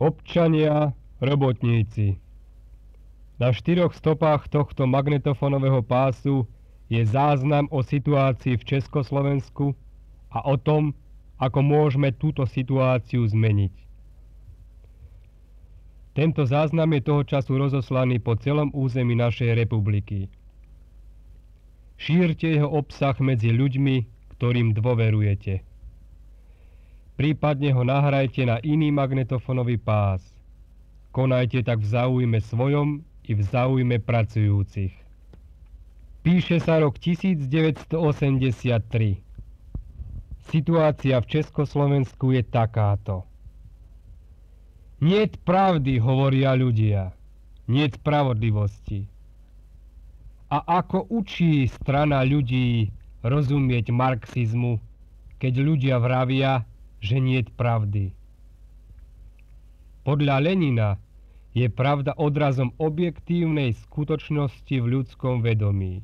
Občania, robotníci. Na štyroch stopách tohto magnetofónového pásu je záznam o situácii v Československu a o tom, ako môžeme túto situáciu zmeniť. Tento záznam je toho času rozoslaný po celom území našej republiky. Šírte jeho obsah medzi ľuďmi, ktorým dôverujete prípadne ho nahrajte na iný magnetofónový pás. Konajte tak v záujme svojom i v záujme pracujúcich. Píše sa rok 1983. Situácia v Československu je takáto. Niet pravdy, hovoria ľudia. Niet spravodlivosti. A ako učí strana ľudí rozumieť marxizmu, keď ľudia vravia, že nie pravdy. Podľa Lenina je pravda odrazom objektívnej skutočnosti v ľudskom vedomí.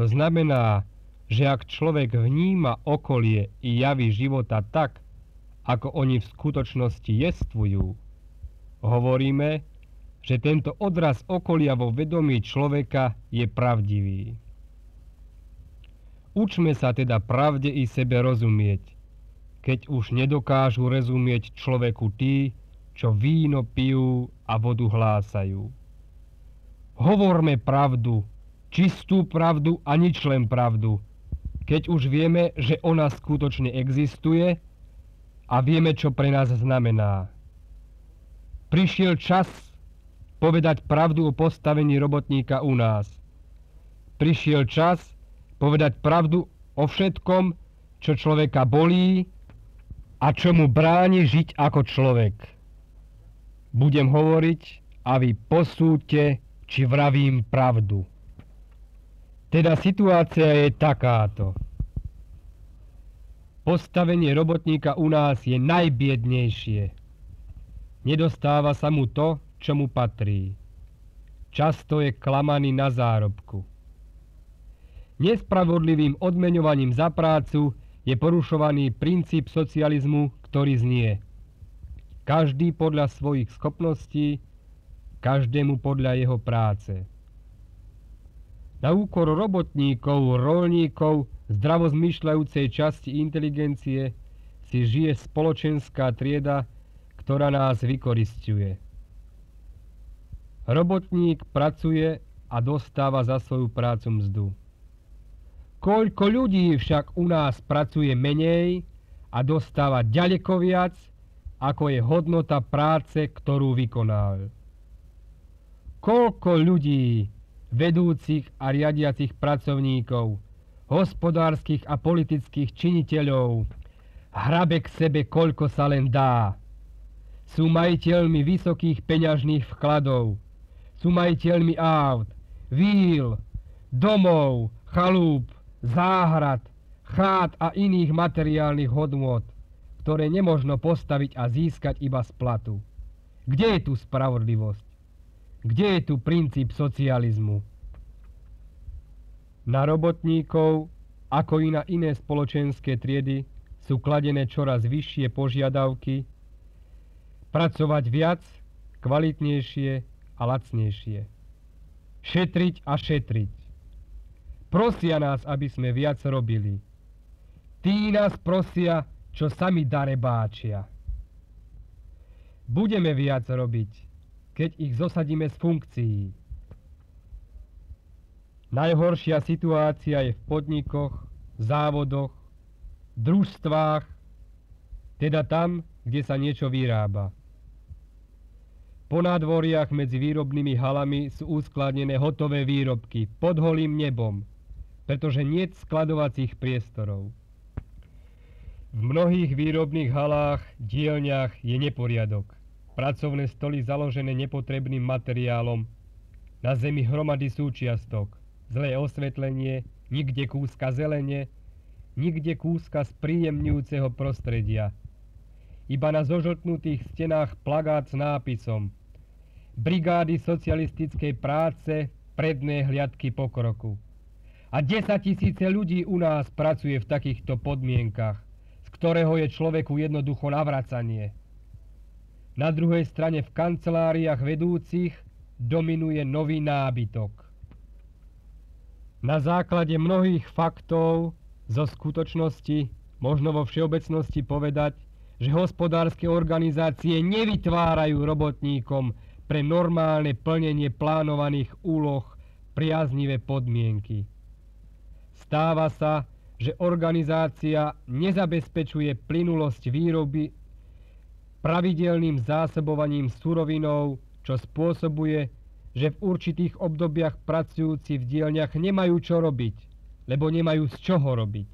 To znamená, že ak človek vníma okolie i javy života tak, ako oni v skutočnosti jestvujú, hovoríme, že tento odraz okolia vo vedomí človeka je pravdivý. Učme sa teda pravde i sebe rozumieť, keď už nedokážu rozumieť človeku tí, čo víno pijú a vodu hlásajú. Hovorme pravdu, čistú pravdu a nič len pravdu, keď už vieme, že ona skutočne existuje a vieme, čo pre nás znamená. Prišiel čas povedať pravdu o postavení robotníka u nás. Prišiel čas povedať pravdu o všetkom, čo človeka bolí a čo mu bráni žiť ako človek. Budem hovoriť a vy posúďte, či vravím pravdu. Teda situácia je takáto. Postavenie robotníka u nás je najbiednejšie. Nedostáva sa mu to, čo mu patrí. Často je klamaný na zárobku. Nespravodlivým odmeňovaním za prácu je porušovaný princíp socializmu, ktorý znie každý podľa svojich schopností, každému podľa jeho práce. Na úkor robotníkov, rolníkov, zdravozmyšľajúcej časti inteligencie si žije spoločenská trieda, ktorá nás vykoristuje. Robotník pracuje a dostáva za svoju prácu mzdu. Koľko ľudí však u nás pracuje menej a dostáva ďaleko viac, ako je hodnota práce, ktorú vykonal. Koľko ľudí, vedúcich a riadiacich pracovníkov, hospodárskych a politických činiteľov, hrabe k sebe koľko sa len dá. Sú majiteľmi vysokých peňažných vkladov, sú majiteľmi aut, víl, domov, chalúp, záhrad, chát a iných materiálnych hodnôt, ktoré nemožno postaviť a získať iba z platu. Kde je tu spravodlivosť? Kde je tu princíp socializmu? Na robotníkov, ako i na iné spoločenské triedy, sú kladené čoraz vyššie požiadavky, pracovať viac, kvalitnejšie a lacnejšie. Šetriť a šetriť. Prosia nás, aby sme viac robili. Tí nás prosia, čo sami darebáčia. Budeme viac robiť, keď ich zosadíme z funkcií. Najhoršia situácia je v podnikoch, závodoch, družstvách, teda tam, kde sa niečo vyrába. Po nádvoriach medzi výrobnými halami sú uskladnené hotové výrobky pod holým nebom, pretože nie skladovacích priestorov. V mnohých výrobných halách, dielňach je neporiadok. Pracovné stoly založené nepotrebným materiálom, na zemi hromady súčiastok, zlé osvetlenie, nikde kúska zelene, nikde kúska spríjemňujúceho prostredia. Iba na zožltnutých stenách plagát s nápisom Brigády socialistickej práce, predné hliadky pokroku. A 10 tisíce ľudí u nás pracuje v takýchto podmienkach, z ktorého je človeku jednoducho navracanie. Na druhej strane v kanceláriách vedúcich dominuje nový nábytok. Na základe mnohých faktov zo skutočnosti možno vo všeobecnosti povedať, že hospodárske organizácie nevytvárajú robotníkom pre normálne plnenie plánovaných úloh priaznivé podmienky. Stáva sa, že organizácia nezabezpečuje plynulosť výroby pravidelným zásobovaním surovinou, čo spôsobuje, že v určitých obdobiach pracujúci v dielniach nemajú čo robiť, lebo nemajú z čoho robiť.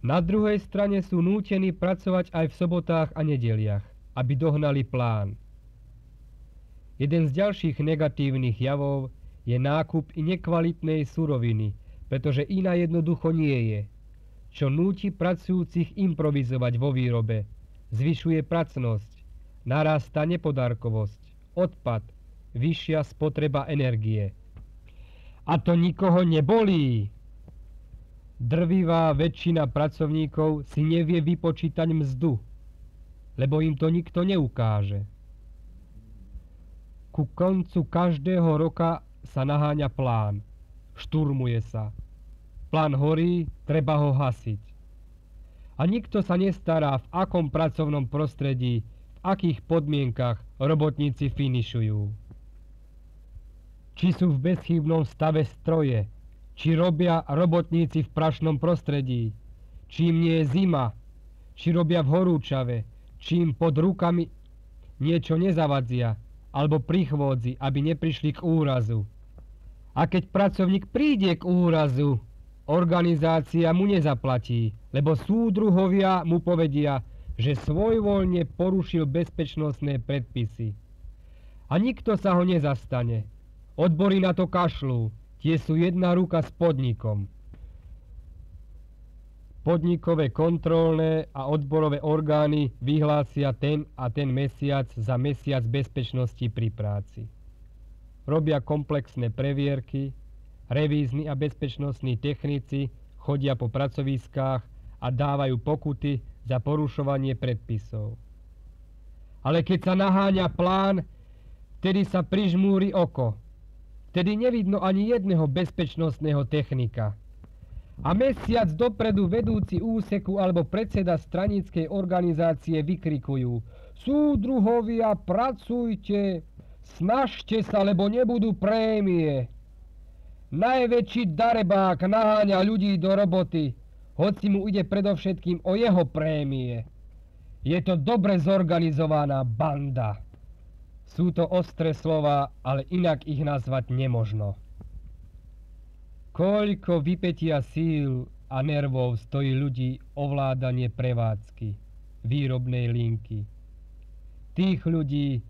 Na druhej strane sú nútení pracovať aj v sobotách a nedeliach, aby dohnali plán. Jeden z ďalších negatívnych javov je nákup i nekvalitnej suroviny, pretože iná jednoducho nie je, čo núti pracujúcich improvizovať vo výrobe, zvyšuje pracnosť, narastá nepodárkovosť, odpad, vyššia spotreba energie. A to nikoho nebolí. Drvivá väčšina pracovníkov si nevie vypočítať mzdu, lebo im to nikto neukáže. Ku koncu každého roka sa naháňa plán, šturmuje sa, Plán horí, treba ho hasiť. A nikto sa nestará, v akom pracovnom prostredí, v akých podmienkach robotníci finišujú. Či sú v bezchybnom stave stroje, či robia robotníci v prašnom prostredí, či im nie je zima, či robia v horúčave, či im pod rukami niečo nezavadzia, alebo prichôdzi, aby neprišli k úrazu. A keď pracovník príde k úrazu, organizácia mu nezaplatí, lebo súdruhovia mu povedia, že svojvoľne porušil bezpečnostné predpisy. A nikto sa ho nezastane. Odbory na to kašľú, tie sú jedna ruka s podnikom. Podnikové kontrolné a odborové orgány vyhlásia ten a ten mesiac za mesiac bezpečnosti pri práci. Robia komplexné previerky, Revízni a bezpečnostní technici chodia po pracoviskách a dávajú pokuty za porušovanie predpisov. Ale keď sa naháňa plán, vtedy sa prižmúri oko. Vtedy nevidno ani jedného bezpečnostného technika. A mesiac dopredu vedúci úseku alebo predseda stranickej organizácie vykrikujú Súdruhovia, pracujte, snažte sa, lebo nebudú prémie. Najväčší darebák naháňa ľudí do roboty, hoci mu ide predovšetkým o jeho prémie. Je to dobre zorganizovaná banda. Sú to ostré slova, ale inak ich nazvať nemožno. Koľko vypetia síl a nervov stojí ľudí ovládanie prevádzky, výrobnej linky. Tých ľudí,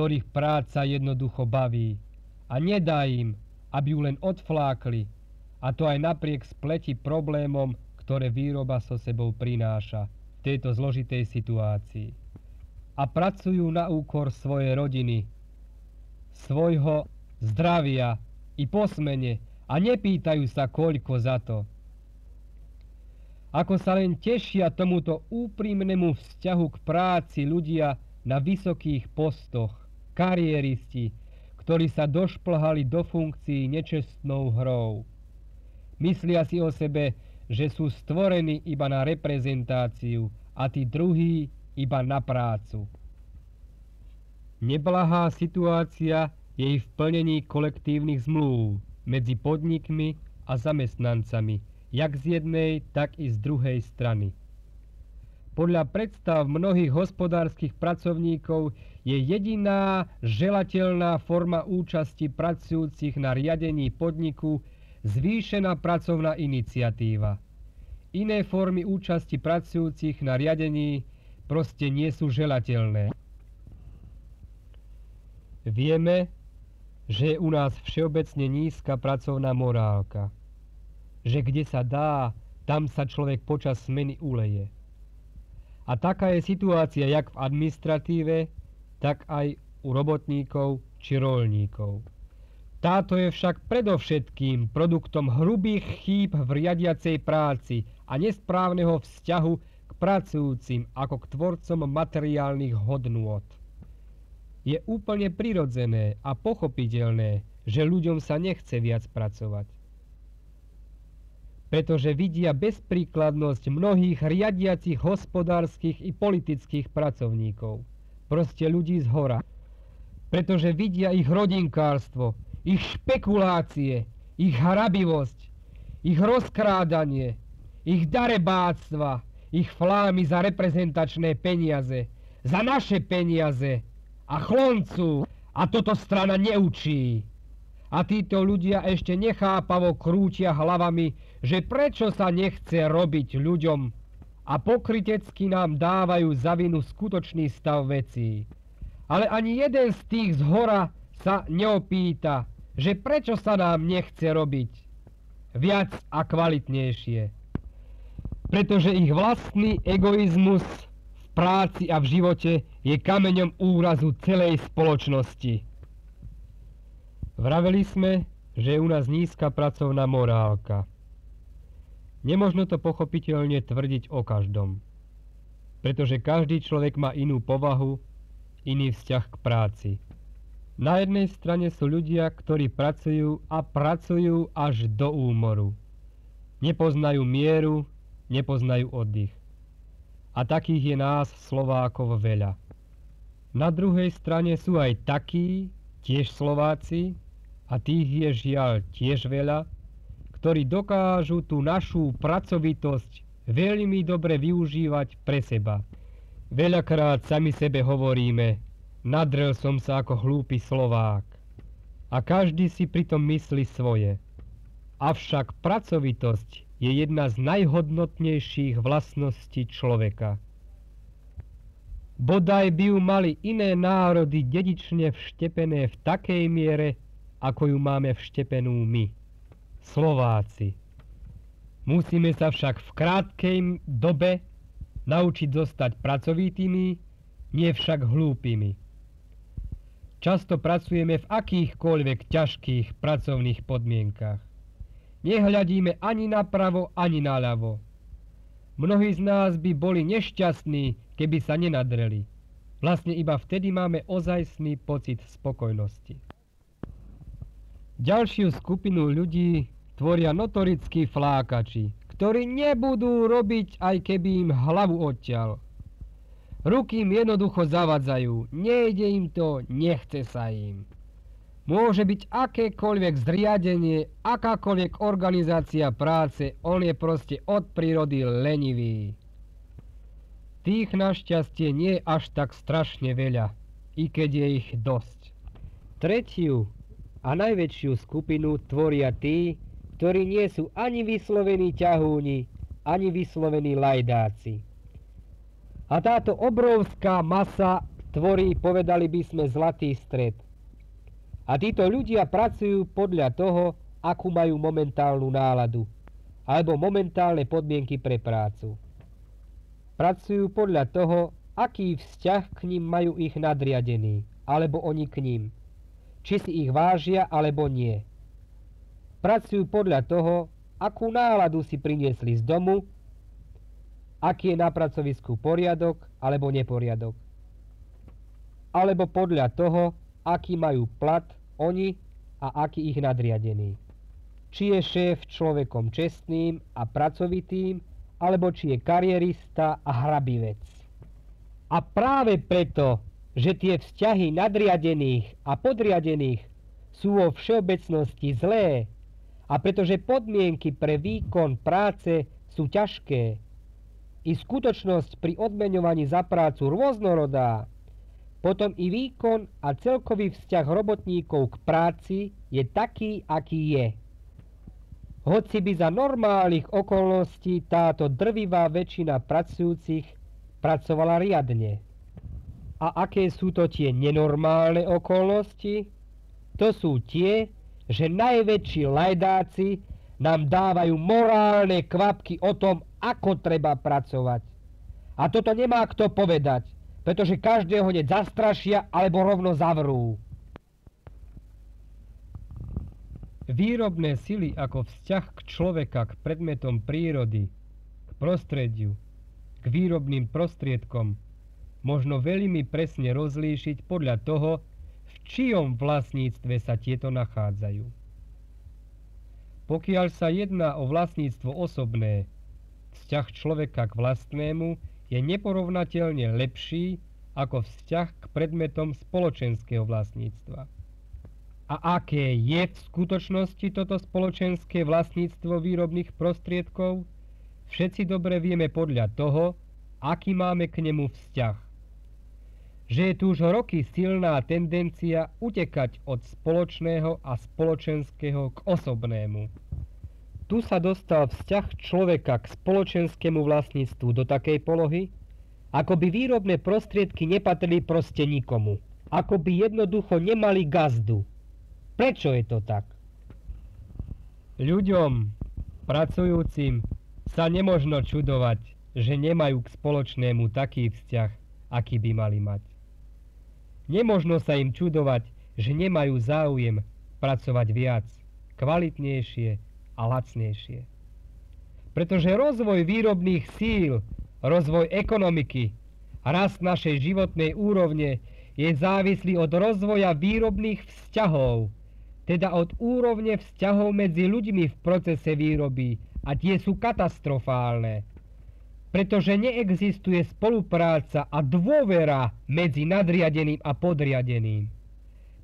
ktorých práca jednoducho baví a nedá im aby ju len odflákli, a to aj napriek spleti problémom, ktoré výroba so sebou prináša v tejto zložitej situácii. A pracujú na úkor svojej rodiny, svojho zdravia i posmene a nepýtajú sa koľko za to. Ako sa len tešia tomuto úprimnému vzťahu k práci ľudia na vysokých postoch, kariéristi, ktorí sa došplhali do funkcií nečestnou hrou. Myslia si o sebe, že sú stvorení iba na reprezentáciu a tí druhí iba na prácu. Neblahá situácia je v plnení kolektívnych zmluv medzi podnikmi a zamestnancami, jak z jednej, tak i z druhej strany. Podľa predstav mnohých hospodárskych pracovníkov je jediná želateľná forma účasti pracujúcich na riadení podniku zvýšená pracovná iniciatíva. Iné formy účasti pracujúcich na riadení proste nie sú želateľné. Vieme, že je u nás všeobecne nízka pracovná morálka. Že kde sa dá, tam sa človek počas smeny uleje. A taká je situácia jak v administratíve, tak aj u robotníkov či rolníkov. Táto je však predovšetkým produktom hrubých chýb v riadiacej práci a nesprávneho vzťahu k pracujúcim ako k tvorcom materiálnych hodnôt. Je úplne prirodzené a pochopiteľné, že ľuďom sa nechce viac pracovať. Pretože vidia bezpríkladnosť mnohých riadiacich hospodárskych i politických pracovníkov. Proste ľudí z hora. Pretože vidia ich rodinkárstvo, ich špekulácie, ich hrabivosť, ich rozkrádanie, ich darebáctva, ich flámy za reprezentačné peniaze, za naše peniaze a chloncu. A toto strana neučí. A títo ľudia ešte nechápavo krútia hlavami, že prečo sa nechce robiť ľuďom a pokrytecky nám dávajú za vinu skutočný stav vecí. Ale ani jeden z tých z hora sa neopýta, že prečo sa nám nechce robiť viac a kvalitnejšie. Pretože ich vlastný egoizmus v práci a v živote je kameňom úrazu celej spoločnosti. Vraveli sme, že je u nás nízka pracovná morálka. Nemožno to pochopiteľne tvrdiť o každom. Pretože každý človek má inú povahu, iný vzťah k práci. Na jednej strane sú ľudia, ktorí pracujú a pracujú až do úmoru. Nepoznajú mieru, nepoznajú oddych. A takých je nás Slovákov veľa. Na druhej strane sú aj takí, tiež Slováci, a tých je žiaľ tiež veľa, ktorí dokážu tú našu pracovitosť veľmi dobre využívať pre seba. Veľakrát sami sebe hovoríme, Nadrel som sa ako hlúpy Slovák. A každý si pritom myslí svoje. Avšak pracovitosť je jedna z najhodnotnejších vlastností človeka. Bodaj by ju mali iné národy dedične vštepené v takej miere, ako ju máme vštepenú my, Slováci. Musíme sa však v krátkej dobe naučiť zostať pracovitými, nie však hlúpými. Často pracujeme v akýchkoľvek ťažkých pracovných podmienkach. Nehľadíme ani napravo, ani naľavo. Mnohí z nás by boli nešťastní, keby sa nenadreli. Vlastne iba vtedy máme ozajstný pocit spokojnosti. Ďalšiu skupinu ľudí tvoria notorickí flákači, ktorí nebudú robiť, aj keby im hlavu odťal. Ruky im jednoducho zavadzajú, nejde im to, nechce sa im. Môže byť akékoľvek zriadenie, akákoľvek organizácia práce, on je proste od prírody lenivý. Tých našťastie nie až tak strašne veľa, i keď je ich dosť. Tretiu a najväčšiu skupinu tvoria tí, ktorí nie sú ani vyslovení ťahúni, ani vyslovení lajdáci. A táto obrovská masa tvorí, povedali by sme, zlatý stred. A títo ľudia pracujú podľa toho, akú majú momentálnu náladu alebo momentálne podmienky pre prácu. Pracujú podľa toho, aký vzťah k ním majú ich nadriadení, alebo oni k ním. Či si ich vážia, alebo nie. Pracujú podľa toho, akú náladu si priniesli z domu aký je na pracovisku poriadok alebo neporiadok. Alebo podľa toho, aký majú plat oni a aký ich nadriadený. Či je šéf človekom čestným a pracovitým, alebo či je karierista a hrabivec. A práve preto, že tie vzťahy nadriadených a podriadených sú vo všeobecnosti zlé a pretože podmienky pre výkon práce sú ťažké, i skutočnosť pri odmeňovaní za prácu rôznorodá, potom i výkon a celkový vzťah robotníkov k práci je taký, aký je. Hoci by za normálnych okolností táto drvivá väčšina pracujúcich pracovala riadne. A aké sú to tie nenormálne okolnosti? To sú tie, že najväčší lajdáci nám dávajú morálne kvapky o tom, ako treba pracovať. A toto nemá kto povedať, pretože každého hneď zastrašia alebo rovno zavrú. Výrobné sily ako vzťah k človeka k predmetom prírody, k prostrediu, k výrobným prostriedkom možno veľmi presne rozlíšiť podľa toho, v čijom vlastníctve sa tieto nachádzajú. Pokiaľ sa jedná o vlastníctvo osobné, vzťah človeka k vlastnému je neporovnateľne lepší ako vzťah k predmetom spoločenského vlastníctva. A aké je v skutočnosti toto spoločenské vlastníctvo výrobných prostriedkov? Všetci dobre vieme podľa toho, aký máme k nemu vzťah. Že je tu už roky silná tendencia utekať od spoločného a spoločenského k osobnému. Tu sa dostal vzťah človeka k spoločenskému vlastníctvu do takej polohy, ako by výrobné prostriedky nepatrili proste nikomu. Ako by jednoducho nemali gazdu. Prečo je to tak? Ľuďom, pracujúcim, sa nemožno čudovať, že nemajú k spoločnému taký vzťah, aký by mali mať. Nemožno sa im čudovať, že nemajú záujem pracovať viac, kvalitnejšie a lacnejšie. Pretože rozvoj výrobných síl, rozvoj ekonomiky rast našej životnej úrovne je závislý od rozvoja výrobných vzťahov, teda od úrovne vzťahov medzi ľuďmi v procese výroby, a tie sú katastrofálne. Pretože neexistuje spolupráca a dôvera medzi nadriadeným a podriadeným.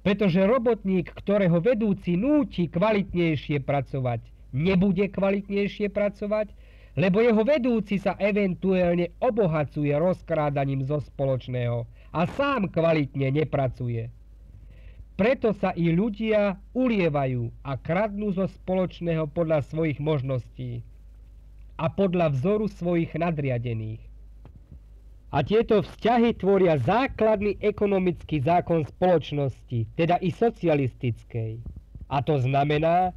Pretože robotník, ktorého vedúci núti kvalitnejšie pracovať, nebude kvalitnejšie pracovať, lebo jeho vedúci sa eventuálne obohacuje rozkrádaním zo spoločného a sám kvalitne nepracuje. Preto sa i ľudia ulievajú a kradnú zo spoločného podľa svojich možností a podľa vzoru svojich nadriadených. A tieto vzťahy tvoria základný ekonomický zákon spoločnosti, teda i socialistickej. A to znamená,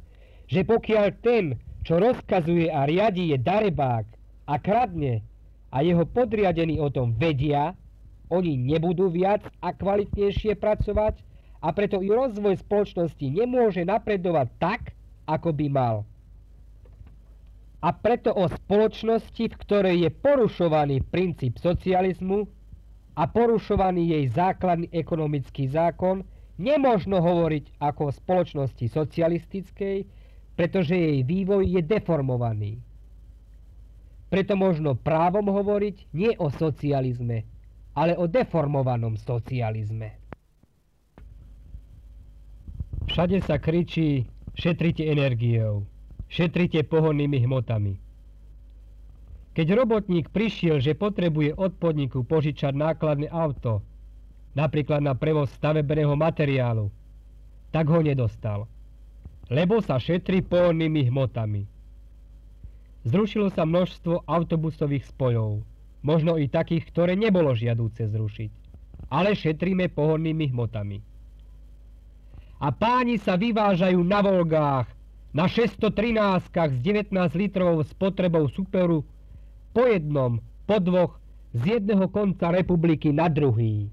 že pokiaľ ten, čo rozkazuje a riadi, je darebák a kradne a jeho podriadení o tom vedia, oni nebudú viac a kvalitnejšie pracovať, a preto i rozvoj spoločnosti nemôže napredovať tak, ako by mal. A preto o spoločnosti, v ktorej je porušovaný princíp socializmu a porušovaný jej základný ekonomický zákon, nemožno hovoriť ako o spoločnosti socialistickej, pretože jej vývoj je deformovaný. Preto možno právom hovoriť nie o socializme, ale o deformovanom socializme. Všade sa kričí, šetrite energiou, šetrite pohonnými hmotami. Keď robotník prišiel, že potrebuje od podniku požičať nákladné auto, napríklad na prevoz stavebného materiálu, tak ho nedostal, lebo sa šetri pohonnými hmotami. Zrušilo sa množstvo autobusových spojov, možno i takých, ktoré nebolo žiadúce zrušiť, ale šetríme pohonnými hmotami a páni sa vyvážajú na Volgách, na 613 s 19 litrovou spotrebou superu, po jednom, po dvoch, z jedného konca republiky na druhý.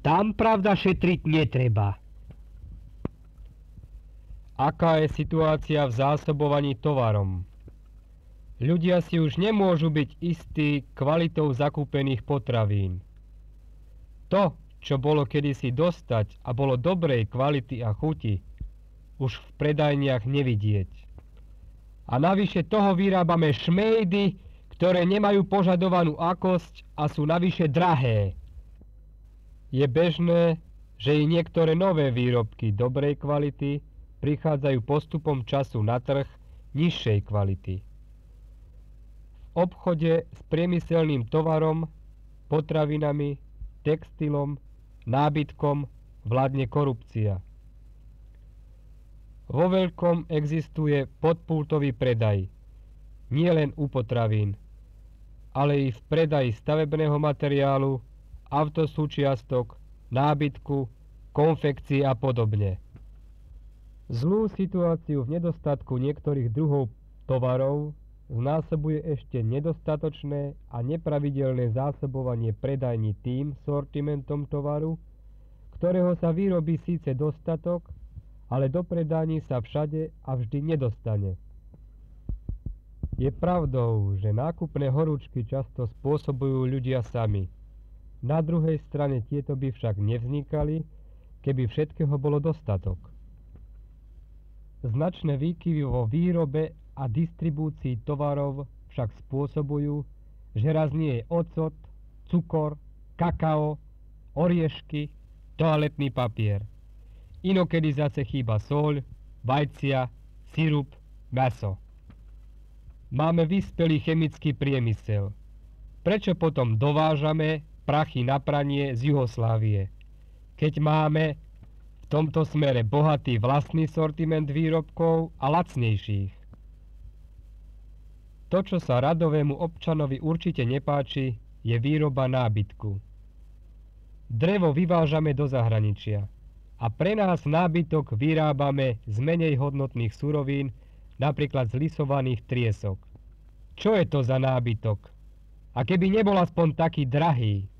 Tam pravda šetriť netreba. Aká je situácia v zásobovaní tovarom? Ľudia si už nemôžu byť istí kvalitou zakúpených potravín. To, čo bolo kedysi dostať a bolo dobrej kvality a chuti, už v predajniach nevidieť. A navyše toho vyrábame šmejdy, ktoré nemajú požadovanú akosť a sú navyše drahé. Je bežné, že i niektoré nové výrobky dobrej kvality prichádzajú postupom času na trh nižšej kvality. V obchode s priemyselným tovarom, potravinami, textilom nábytkom vládne korupcia. Vo veľkom existuje podpultový predaj, nie len u potravín, ale i v predaji stavebného materiálu, autosúčiastok, nábytku, konfekcie a podobne. Zlú situáciu v nedostatku niektorých druhov tovarov znásobuje ešte nedostatočné a nepravidelné zásobovanie predajní tým sortimentom tovaru, ktorého sa vyrobí síce dostatok, ale do predajní sa všade a vždy nedostane. Je pravdou, že nákupné horúčky často spôsobujú ľudia sami. Na druhej strane tieto by však nevznikali, keby všetkého bolo dostatok. Značné výkyvy vo výrobe a distribúcii tovarov však spôsobujú, že raz nie je ocot, cukor, kakao, oriešky, toaletný papier. Inokedy zase chýba soľ, vajcia, sirup, meso. Máme vyspelý chemický priemysel. Prečo potom dovážame prachy na pranie z Juhoslávie? Keď máme v tomto smere bohatý vlastný sortiment výrobkov a lacnejších. To, čo sa radovému občanovi určite nepáči, je výroba nábytku. Drevo vyvážame do zahraničia a pre nás nábytok vyrábame z menej hodnotných surovín, napríklad z lisovaných triesok. Čo je to za nábytok? A keby nebol aspoň taký drahý?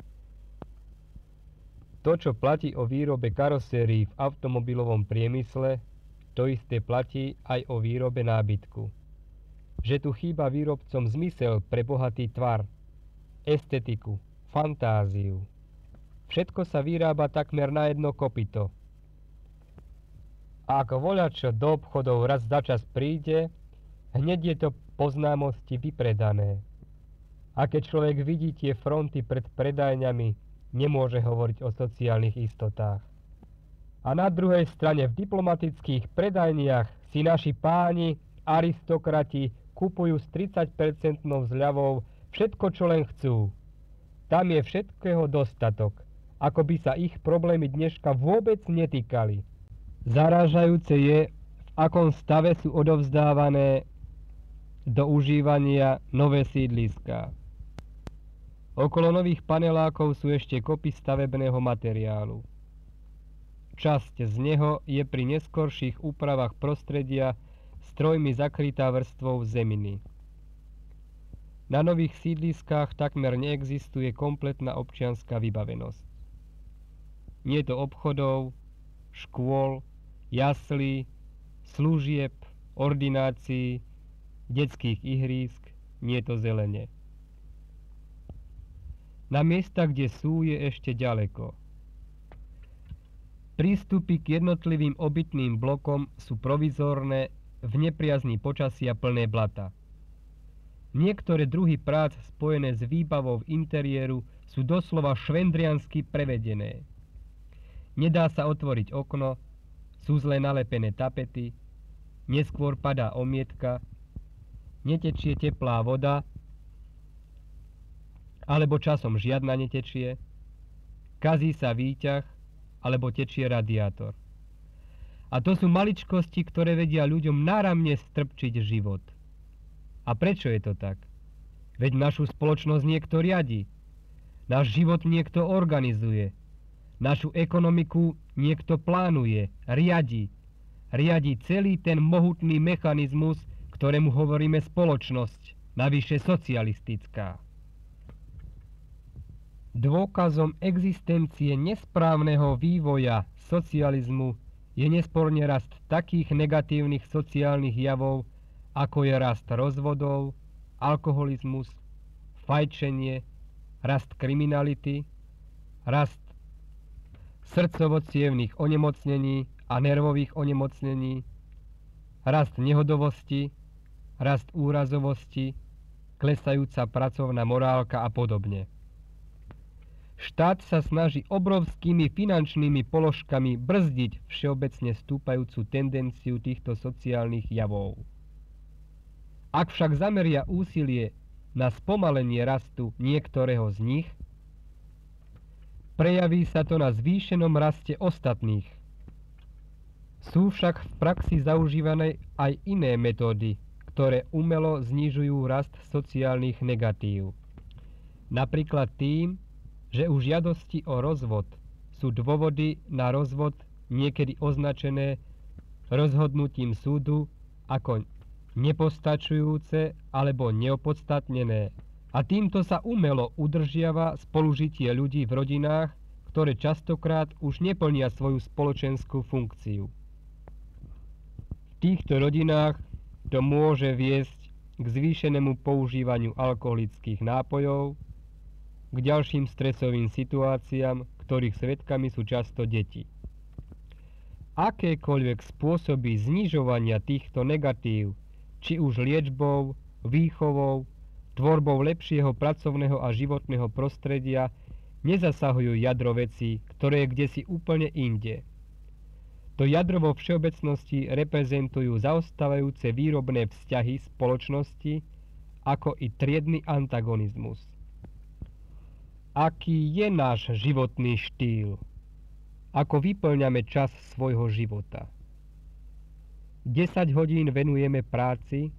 To, čo platí o výrobe karosérií v automobilovom priemysle, to isté platí aj o výrobe nábytku. Že tu chýba výrobcom zmysel pre bohatý tvar, estetiku, fantáziu. Všetko sa vyrába takmer na jedno kopito – a ako voľačo do obchodov raz za čas príde, hneď je to poznámosti vypredané. A keď človek vidí tie fronty pred predajňami, nemôže hovoriť o sociálnych istotách. A na druhej strane v diplomatických predajniach si naši páni, aristokrati, kupujú s 30% zľavou všetko, čo len chcú. Tam je všetkého dostatok, ako by sa ich problémy dneška vôbec netýkali. Zarážajúce je, v akom stave sú odovzdávané do užívania nové sídliská. Okolo nových panelákov sú ešte kopy stavebného materiálu. Časť z neho je pri neskorších úpravách prostredia strojmi zakrytá vrstvou zeminy. Na nových sídliskách takmer neexistuje kompletná občianská vybavenosť. Nie to obchodov, škôl, jaslí, služieb, ordinácií, detských ihrísk, nie to zelene. Na miesta, kde sú, je ešte ďaleko. Prístupy k jednotlivým obytným blokom sú provizorné v nepriazní počasia plné blata. Niektoré druhy prác spojené s výbavou v interiéru sú doslova švendriansky prevedené. Nedá sa otvoriť okno, sú zle nalepené tapety, neskôr padá omietka, netečie teplá voda, alebo časom žiadna netečie, kazí sa výťah, alebo tečie radiátor. A to sú maličkosti, ktoré vedia ľuďom náramne strpčiť život. A prečo je to tak? Veď našu spoločnosť niekto riadi. Náš život niekto organizuje. Našu ekonomiku niekto plánuje, riadi. Riadi celý ten mohutný mechanizmus, ktorému hovoríme spoločnosť, navyše socialistická. Dôkazom existencie nesprávneho vývoja socializmu je nesporne rast takých negatívnych sociálnych javov, ako je rast rozvodov, alkoholizmus, fajčenie, rast kriminality, rast srdcovo-cievných onemocnení a nervových onemocnení, rast nehodovosti, rast úrazovosti, klesajúca pracovná morálka a podobne. Štát sa snaží obrovskými finančnými položkami brzdiť všeobecne stúpajúcu tendenciu týchto sociálnych javov. Ak však zameria úsilie na spomalenie rastu niektorého z nich, prejaví sa to na zvýšenom raste ostatných. Sú však v praxi zaužívané aj iné metódy, ktoré umelo znižujú rast sociálnych negatív. Napríklad tým, že u žiadosti o rozvod sú dôvody na rozvod niekedy označené rozhodnutím súdu ako nepostačujúce alebo neopodstatnené a týmto sa umelo udržiava spolužitie ľudí v rodinách, ktoré častokrát už neplnia svoju spoločenskú funkciu. V týchto rodinách to môže viesť k zvýšenému používaniu alkoholických nápojov, k ďalším stresovým situáciám, ktorých svetkami sú často deti. Akékoľvek spôsoby znižovania týchto negatív, či už liečbou, výchovou, tvorbou lepšieho pracovného a životného prostredia, nezasahujú jadro veci, ktoré je kde si úplne inde. To jadro vo všeobecnosti reprezentujú zaostávajúce výrobné vzťahy spoločnosti, ako i triedny antagonizmus. Aký je náš životný štýl? Ako vyplňame čas svojho života? 10 hodín venujeme práci,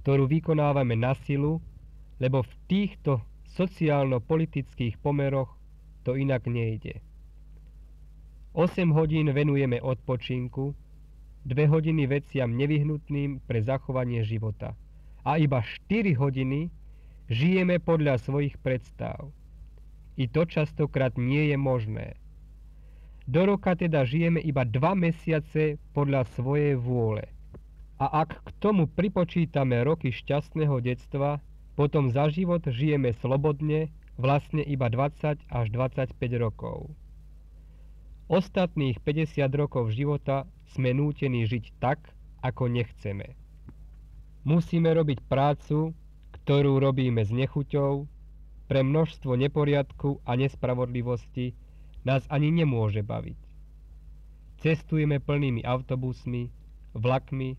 ktorú vykonávame na silu, lebo v týchto sociálno-politických pomeroch to inak nejde. 8 hodín venujeme odpočinku, 2 hodiny veciam nevyhnutným pre zachovanie života a iba 4 hodiny žijeme podľa svojich predstav. I to častokrát nie je možné. Do roka teda žijeme iba 2 mesiace podľa svojej vôle. A ak k tomu pripočítame roky šťastného detstva, potom za život žijeme slobodne vlastne iba 20 až 25 rokov. Ostatných 50 rokov života sme nútení žiť tak, ako nechceme. Musíme robiť prácu, ktorú robíme s nechuťou, pre množstvo neporiadku a nespravodlivosti nás ani nemôže baviť. Cestujeme plnými autobusmi, vlakmi,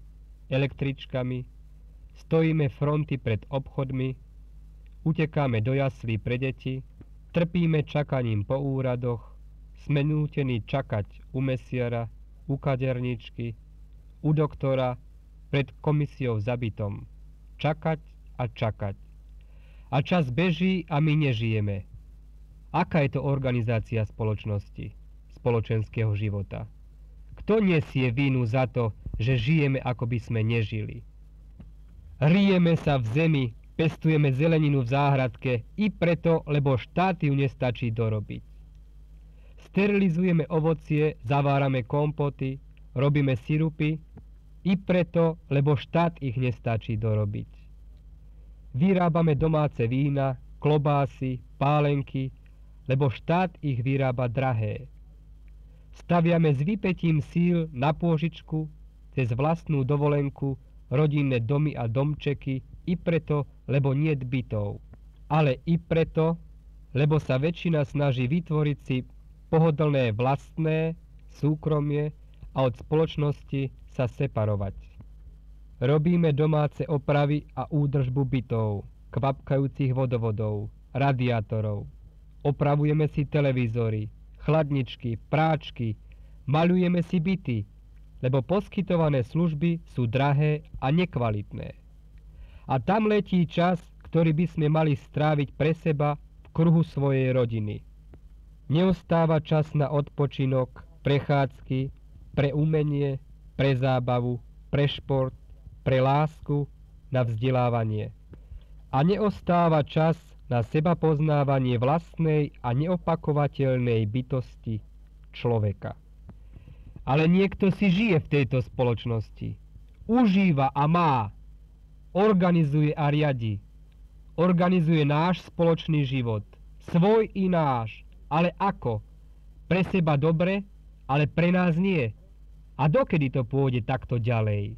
električkami, stojíme fronty pred obchodmi, utekáme do jaslí pre deti, trpíme čakaním po úradoch, sme nútení čakať u mesiara, u kaderničky, u doktora, pred komisiou zabitom. Čakať a čakať. A čas beží a my nežijeme. Aká je to organizácia spoločnosti, spoločenského života? Kto nesie vínu za to, že žijeme, ako by sme nežili? Rijeme sa v zemi, pestujeme zeleninu v záhradke i preto, lebo štát ju nestačí dorobiť. Sterilizujeme ovocie, zavárame kompoty, robíme sirupy, i preto, lebo štát ich nestačí dorobiť. Vyrábame domáce vína, klobásy, pálenky, lebo štát ich vyrába drahé. Staviame s vypetím síl na pôžičku, cez vlastnú dovolenku, rodinné domy a domčeky, i preto, lebo nie bytov. Ale i preto, lebo sa väčšina snaží vytvoriť si pohodlné vlastné, súkromie a od spoločnosti sa separovať. Robíme domáce opravy a údržbu bytov, kvapkajúcich vodovodov, radiátorov. Opravujeme si televízory, chladničky, práčky, malujeme si byty, lebo poskytované služby sú drahé a nekvalitné. A tam letí čas, ktorý by sme mali stráviť pre seba v kruhu svojej rodiny. Neostáva čas na odpočinok, prechádzky, pre umenie, pre zábavu, pre šport, pre lásku, na vzdelávanie. A neostáva čas na seba poznávanie vlastnej a neopakovateľnej bytosti človeka. Ale niekto si žije v tejto spoločnosti. Užíva a má. Organizuje a riadi. Organizuje náš spoločný život. Svoj i náš ale ako? Pre seba dobre, ale pre nás nie. A dokedy to pôjde takto ďalej?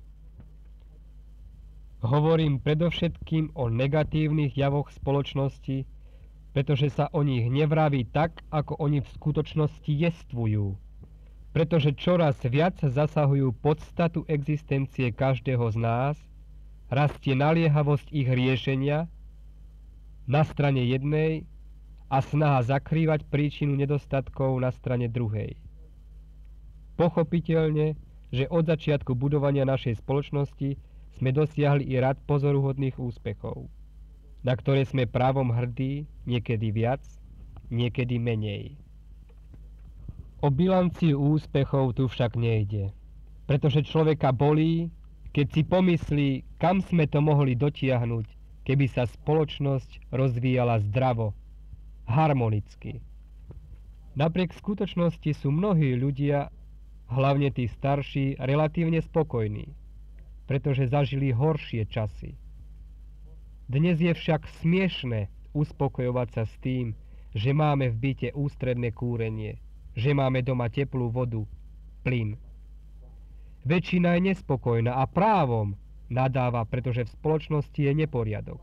Hovorím predovšetkým o negatívnych javoch spoločnosti, pretože sa o nich nevraví tak, ako oni v skutočnosti jestvujú. Pretože čoraz viac zasahujú podstatu existencie každého z nás, rastie naliehavosť ich riešenia na strane jednej a snaha zakrývať príčinu nedostatkov na strane druhej. Pochopiteľne, že od začiatku budovania našej spoločnosti sme dosiahli i rad pozoruhodných úspechov, na ktoré sme právom hrdí, niekedy viac, niekedy menej. O bilanciu úspechov tu však nejde, pretože človeka bolí, keď si pomyslí, kam sme to mohli dotiahnuť, keby sa spoločnosť rozvíjala zdravo, harmonicky. Napriek skutočnosti sú mnohí ľudia, hlavne tí starší, relatívne spokojní, pretože zažili horšie časy. Dnes je však smiešné uspokojovať sa s tým, že máme v byte ústredné kúrenie, že máme doma teplú vodu, plyn. Väčšina je nespokojná a právom nadáva, pretože v spoločnosti je neporiadok.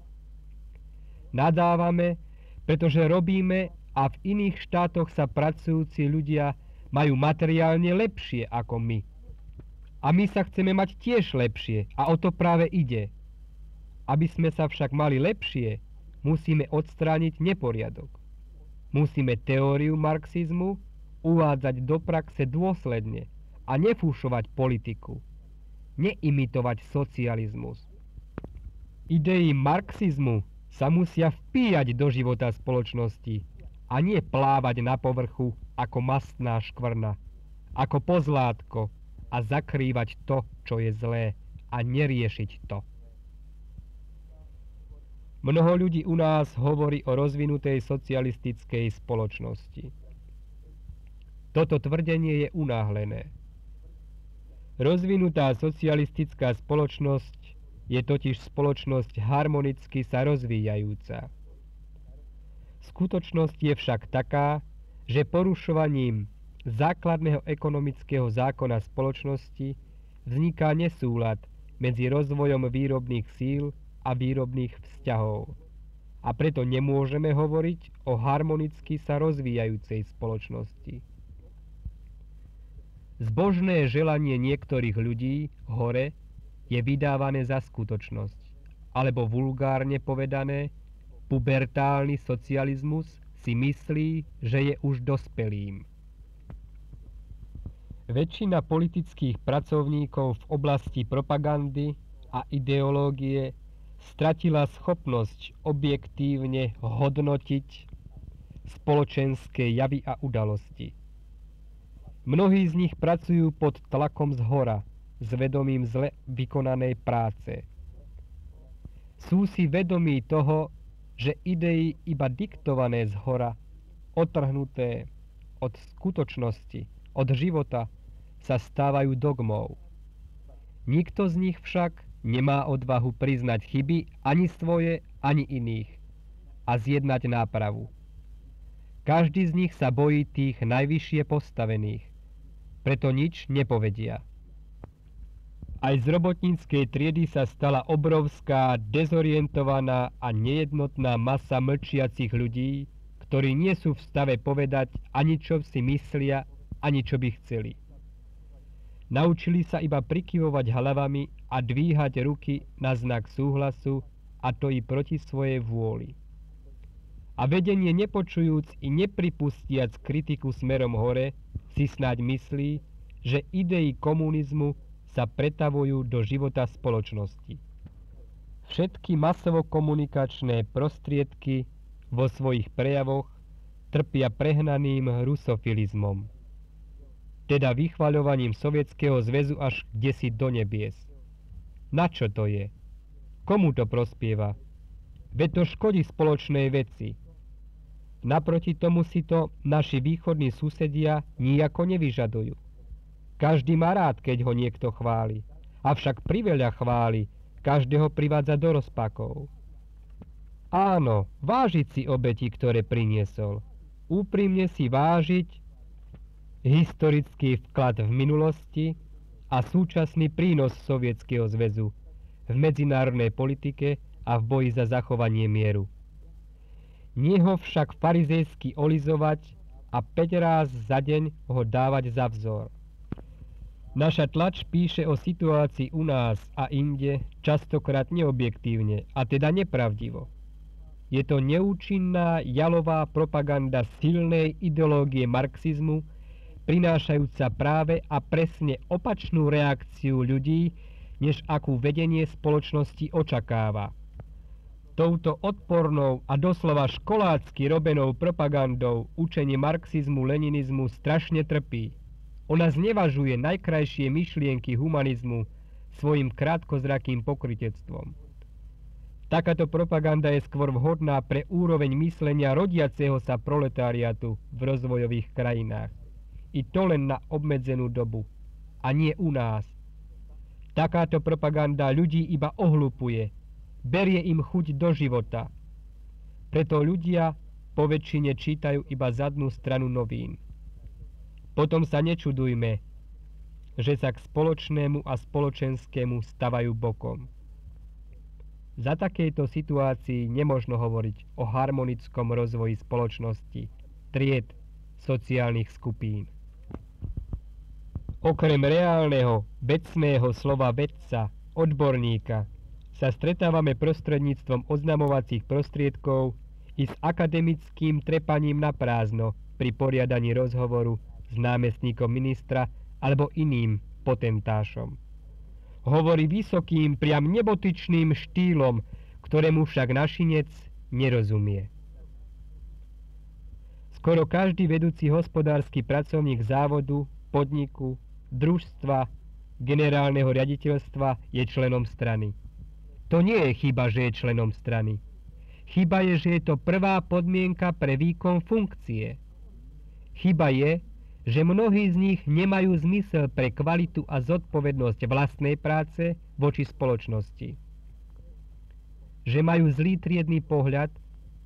Nadávame, pretože robíme a v iných štátoch sa pracujúci ľudia majú materiálne lepšie ako my. A my sa chceme mať tiež lepšie a o to práve ide. Aby sme sa však mali lepšie, musíme odstrániť neporiadok. Musíme teóriu marxizmu uvádzať do praxe dôsledne a nefúšovať politiku, neimitovať socializmus. Idei marxizmu sa musia vpíjať do života spoločnosti a nie plávať na povrchu ako mastná škvrna, ako pozlátko a zakrývať to, čo je zlé a neriešiť to. Mnoho ľudí u nás hovorí o rozvinutej socialistickej spoločnosti. Toto tvrdenie je unáhlené. Rozvinutá socialistická spoločnosť je totiž spoločnosť harmonicky sa rozvíjajúca. Skutočnosť je však taká, že porušovaním základného ekonomického zákona spoločnosti vzniká nesúlad medzi rozvojom výrobných síl a výrobných vzťahov. A preto nemôžeme hovoriť o harmonicky sa rozvíjajúcej spoločnosti. Zbožné želanie niektorých ľudí hore je vydávané za skutočnosť, alebo vulgárne povedané, pubertálny socializmus si myslí, že je už dospelým. Väčšina politických pracovníkov v oblasti propagandy a ideológie stratila schopnosť objektívne hodnotiť spoločenské javy a udalosti. Mnohí z nich pracujú pod tlakom z hora, s vedomím zle vykonanej práce. Sú si vedomí toho, že idei iba diktované z hora, otrhnuté od skutočnosti, od života, sa stávajú dogmou. Nikto z nich však nemá odvahu priznať chyby ani svoje, ani iných a zjednať nápravu. Každý z nich sa bojí tých najvyššie postavených, preto nič nepovedia. Aj z robotníckej triedy sa stala obrovská, dezorientovaná a nejednotná masa mlčiacich ľudí, ktorí nie sú v stave povedať ani čo si myslia, ani čo by chceli. Naučili sa iba prikyvovať hlavami a dvíhať ruky na znak súhlasu a to i proti svojej vôli. A vedenie nepočujúc i nepripustiac kritiku smerom hore, si snáď myslí, že idei komunizmu sa pretavujú do života spoločnosti. Všetky masovo-komunikačné prostriedky vo svojich prejavoch trpia prehnaným rusofilizmom, teda vychvaľovaním Sovietskeho zväzu až si do nebies. Na čo to je? Komu to prospieva? Veď to škodí spoločnej veci. Naproti tomu si to naši východní susedia nijako nevyžadujú. Každý má rád, keď ho niekto chváli. Avšak priveľa chváli, každého privádza do rozpakov. Áno, vážiť si obeti, ktoré priniesol. Úprimne si vážiť historický vklad v minulosti a súčasný prínos Sovietskeho zväzu v medzinárodnej politike a v boji za zachovanie mieru. Nie ho však farizejsky olizovať a 5 ráz za deň ho dávať za vzor. Naša tlač píše o situácii u nás a inde častokrát neobjektívne, a teda nepravdivo. Je to neúčinná jalová propaganda silnej ideológie marxizmu, prinášajúca práve a presne opačnú reakciu ľudí, než akú vedenie spoločnosti očakáva. Touto odpornou a doslova školácky robenou propagandou učenie marxizmu, leninizmu strašne trpí. Ona znevažuje najkrajšie myšlienky humanizmu svojim krátkozrakým pokrytectvom. Takáto propaganda je skôr vhodná pre úroveň myslenia rodiaceho sa proletariatu v rozvojových krajinách. I to len na obmedzenú dobu. A nie u nás. Takáto propaganda ľudí iba ohlupuje. Berie im chuť do života. Preto ľudia poväčšine čítajú iba zadnú stranu novín. Potom sa nečudujme, že sa k spoločnému a spoločenskému stavajú bokom. Za takejto situácii nemožno hovoriť o harmonickom rozvoji spoločnosti, tried, sociálnych skupín. Okrem reálneho, vecného slova vedca, odborníka, sa stretávame prostredníctvom oznamovacích prostriedkov i s akademickým trepaním na prázdno pri poriadaní rozhovoru s námestníkom ministra alebo iným potentášom. Hovorí vysokým, priam nebotyčným štýlom, ktorému však našinec nerozumie. Skoro každý vedúci hospodársky pracovník závodu, podniku, družstva, generálneho riaditeľstva je členom strany. To nie je chyba, že je členom strany. Chyba je, že je to prvá podmienka pre výkon funkcie. Chyba je, že mnohí z nich nemajú zmysel pre kvalitu a zodpovednosť vlastnej práce voči spoločnosti. Že majú zlý triedný pohľad,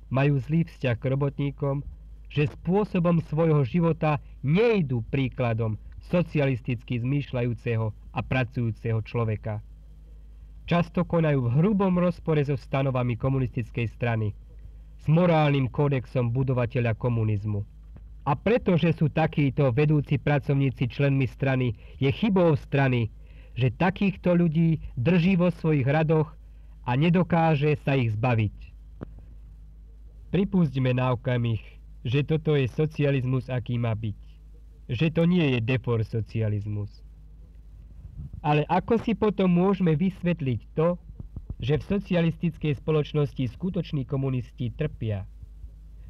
majú zlý vzťah k robotníkom, že spôsobom svojho života nejdu príkladom socialisticky zmýšľajúceho a pracujúceho človeka často konajú v hrubom rozpore so stanovami komunistickej strany, s morálnym kódexom budovateľa komunizmu. A pretože sú takíto vedúci pracovníci členmi strany, je chybou strany, že takýchto ľudí drží vo svojich radoch a nedokáže sa ich zbaviť. Pripustíme na okamih, že toto je socializmus, aký má byť. Že to nie je defor socializmus. Ale ako si potom môžeme vysvetliť to, že v socialistickej spoločnosti skutoční komunisti trpia,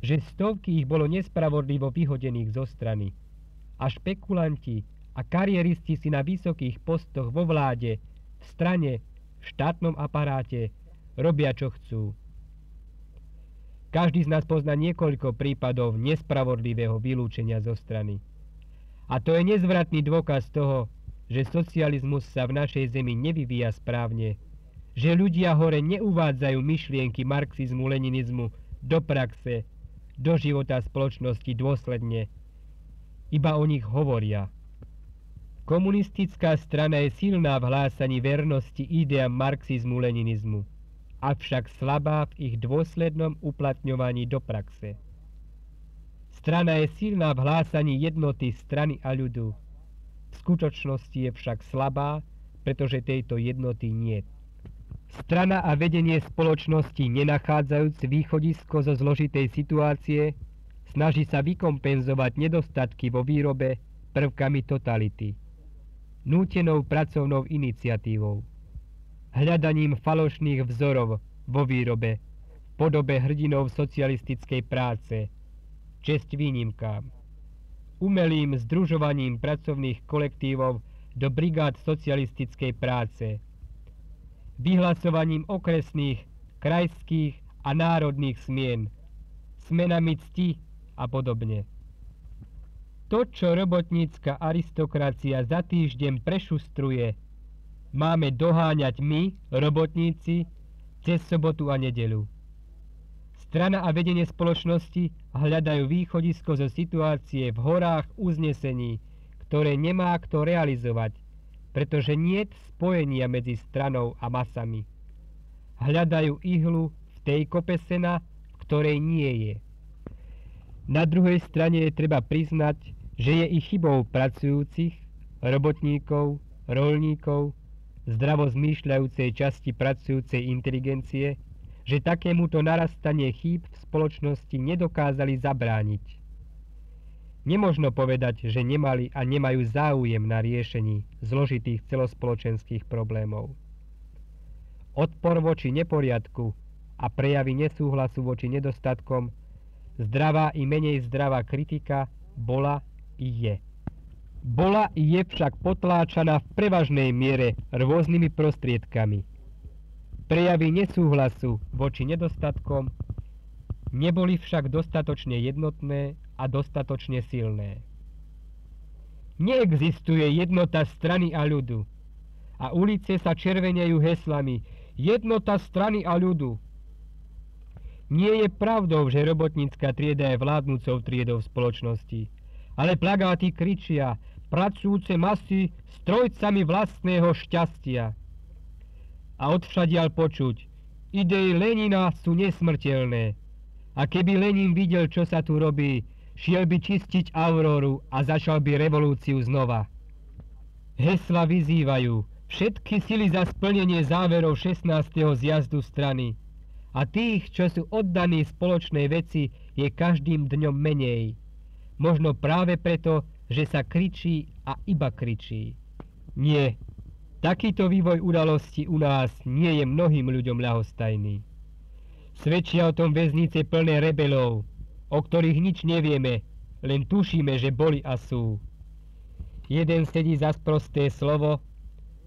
že stovky ich bolo nespravodlivo vyhodených zo strany a špekulanti a kariéristi si na vysokých postoch vo vláde, v strane, v štátnom aparáte robia čo chcú. Každý z nás pozná niekoľko prípadov nespravodlivého vylúčenia zo strany. A to je nezvratný dôkaz toho, že socializmus sa v našej zemi nevyvíja správne, že ľudia hore neuvádzajú myšlienky marxizmu, leninizmu do praxe, do života spoločnosti dôsledne, iba o nich hovoria. Komunistická strana je silná v hlásaní vernosti ideám marxizmu, leninizmu, avšak slabá v ich dôslednom uplatňovaní do praxe. Strana je silná v hlásaní jednoty strany a ľudu, v skutočnosti je však slabá, pretože tejto jednoty nie. Strana a vedenie spoločnosti nenachádzajúc východisko zo zložitej situácie, snaží sa vykompenzovať nedostatky vo výrobe prvkami totality, nútenou pracovnou iniciatívou, hľadaním falošných vzorov vo výrobe, v podobe hrdinov socialistickej práce, česť výnimkám umelým združovaním pracovných kolektívov do brigád socialistickej práce, vyhlasovaním okresných, krajských a národných smien, smenami cti a podobne. To, čo robotnícka aristokracia za týždeň prešustruje, máme doháňať my, robotníci, cez sobotu a nedelu. Strana a vedenie spoločnosti hľadajú východisko zo situácie v horách uznesení, ktoré nemá kto realizovať, pretože nie spojenia medzi stranou a masami. Hľadajú ihlu v tej kope sena, v ktorej nie je. Na druhej strane je treba priznať, že je i chybou pracujúcich, robotníkov, rolníkov, zdravo zmýšľajúcej časti pracujúcej inteligencie, že takémuto narastanie chýb v spoločnosti nedokázali zabrániť. Nemožno povedať, že nemali a nemajú záujem na riešení zložitých celospoločenských problémov. Odpor voči neporiadku a prejavy nesúhlasu voči nedostatkom, zdravá i menej zdravá kritika bola i je. Bola i je však potláčaná v prevažnej miere rôznymi prostriedkami – Prejavy nesúhlasu voči nedostatkom neboli však dostatočne jednotné a dostatočne silné. Neexistuje jednota strany a ľudu a ulice sa červenejú heslami Jednota strany a ľudu. Nie je pravdou, že robotnícka trieda je vládnúcou triedou v spoločnosti. Ale plagáty kričia, pracujúce masy strojcami vlastného šťastia. A odvšadial počuť, idei Lenina sú nesmrteľné. A keby Lenin videl, čo sa tu robí, šiel by čistiť Auroru a začal by revolúciu znova. Hesla vyzývajú všetky sily za splnenie záverov 16. zjazdu strany. A tých, čo sú oddaní spoločnej veci, je každým dňom menej. Možno práve preto, že sa kričí a iba kričí. Nie, takýto vývoj udalosti u nás nie je mnohým ľuďom ľahostajný. Svedčia o tom väznice plné rebelov, o ktorých nič nevieme, len tušíme, že boli a sú. Jeden sedí za sprosté slovo,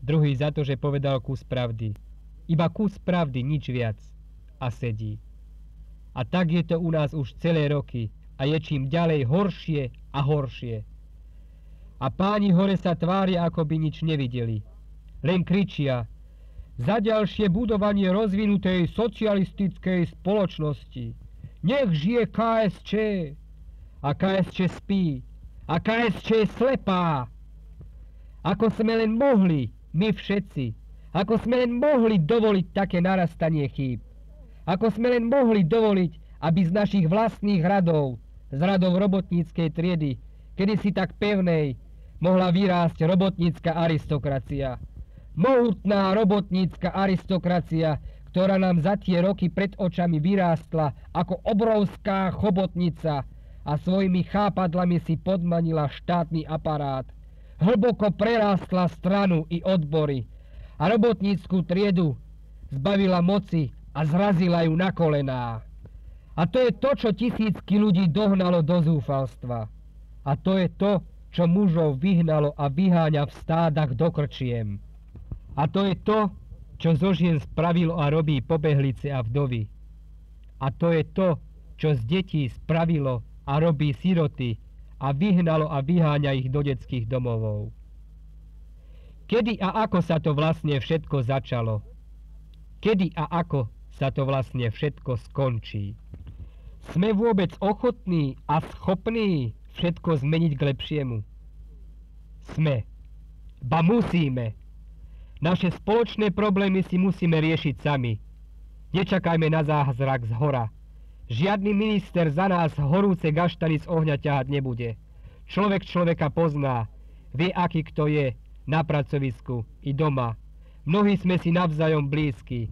druhý za to, že povedal kus pravdy. Iba kus pravdy, nič viac a sedí. A tak je to u nás už celé roky a je čím ďalej horšie a horšie. A páni hore sa tvária, ako by nič nevideli. Len kričia, za ďalšie budovanie rozvinutej socialistickej spoločnosti. Nech žije KSČ. A KSČ spí. A KSČ je slepá. Ako sme len mohli, my všetci, ako sme len mohli dovoliť také narastanie chýb. Ako sme len mohli dovoliť, aby z našich vlastných radov, z radov robotníckej triedy, kedy si tak pevnej, mohla vyrásť robotnícka aristokracia. Mohutná robotnícka aristokracia, ktorá nám za tie roky pred očami vyrástla ako obrovská chobotnica a svojimi chápadlami si podmanila štátny aparát. Hlboko prerástla stranu i odbory a robotníckú triedu zbavila moci a zrazila ju na kolená. A to je to, čo tisícky ľudí dohnalo do zúfalstva. A to je to, čo mužov vyhnalo a vyháňa v stádach do krčiem. A to je to, čo zo žien spravilo a robí pobehlice a vdovy. A to je to, čo z detí spravilo a robí siroty a vyhnalo a vyháňa ich do detských domovov. Kedy a ako sa to vlastne všetko začalo? Kedy a ako sa to vlastne všetko skončí. Sme vôbec ochotní a schopní všetko zmeniť k lepšiemu? Sme. Ba musíme. Naše spoločné problémy si musíme riešiť sami. Nečakajme na zázrak z hora. Žiadny minister za nás horúce gaštany z ohňa ťahať nebude. Človek človeka pozná, vie, aký kto je, na pracovisku i doma. Mnohí sme si navzájom blízki,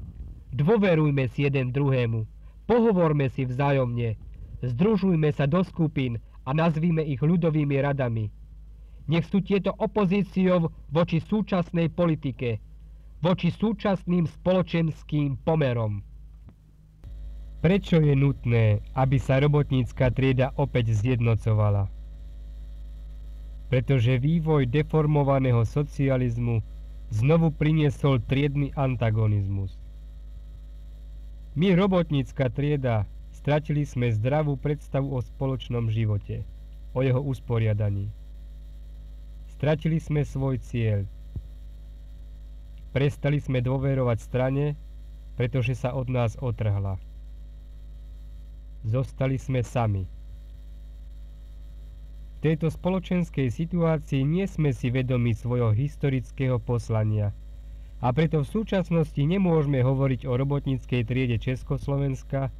Dôverujme si jeden druhému, pohovorme si vzájomne, združujme sa do skupín a nazvíme ich ľudovými radami. Nech sú tieto opozíciou voči súčasnej politike, voči súčasným spoločenským pomerom. Prečo je nutné, aby sa robotnícka trieda opäť zjednocovala? Pretože vývoj deformovaného socializmu znovu priniesol triedny antagonizmus. My, robotnícka trieda, stratili sme zdravú predstavu o spoločnom živote, o jeho usporiadaní. Stratili sme svoj cieľ. Prestali sme dôverovať strane, pretože sa od nás otrhla. Zostali sme sami. V tejto spoločenskej situácii nie sme si vedomi svojho historického poslania – a preto v súčasnosti nemôžeme hovoriť o robotníckej triede Československa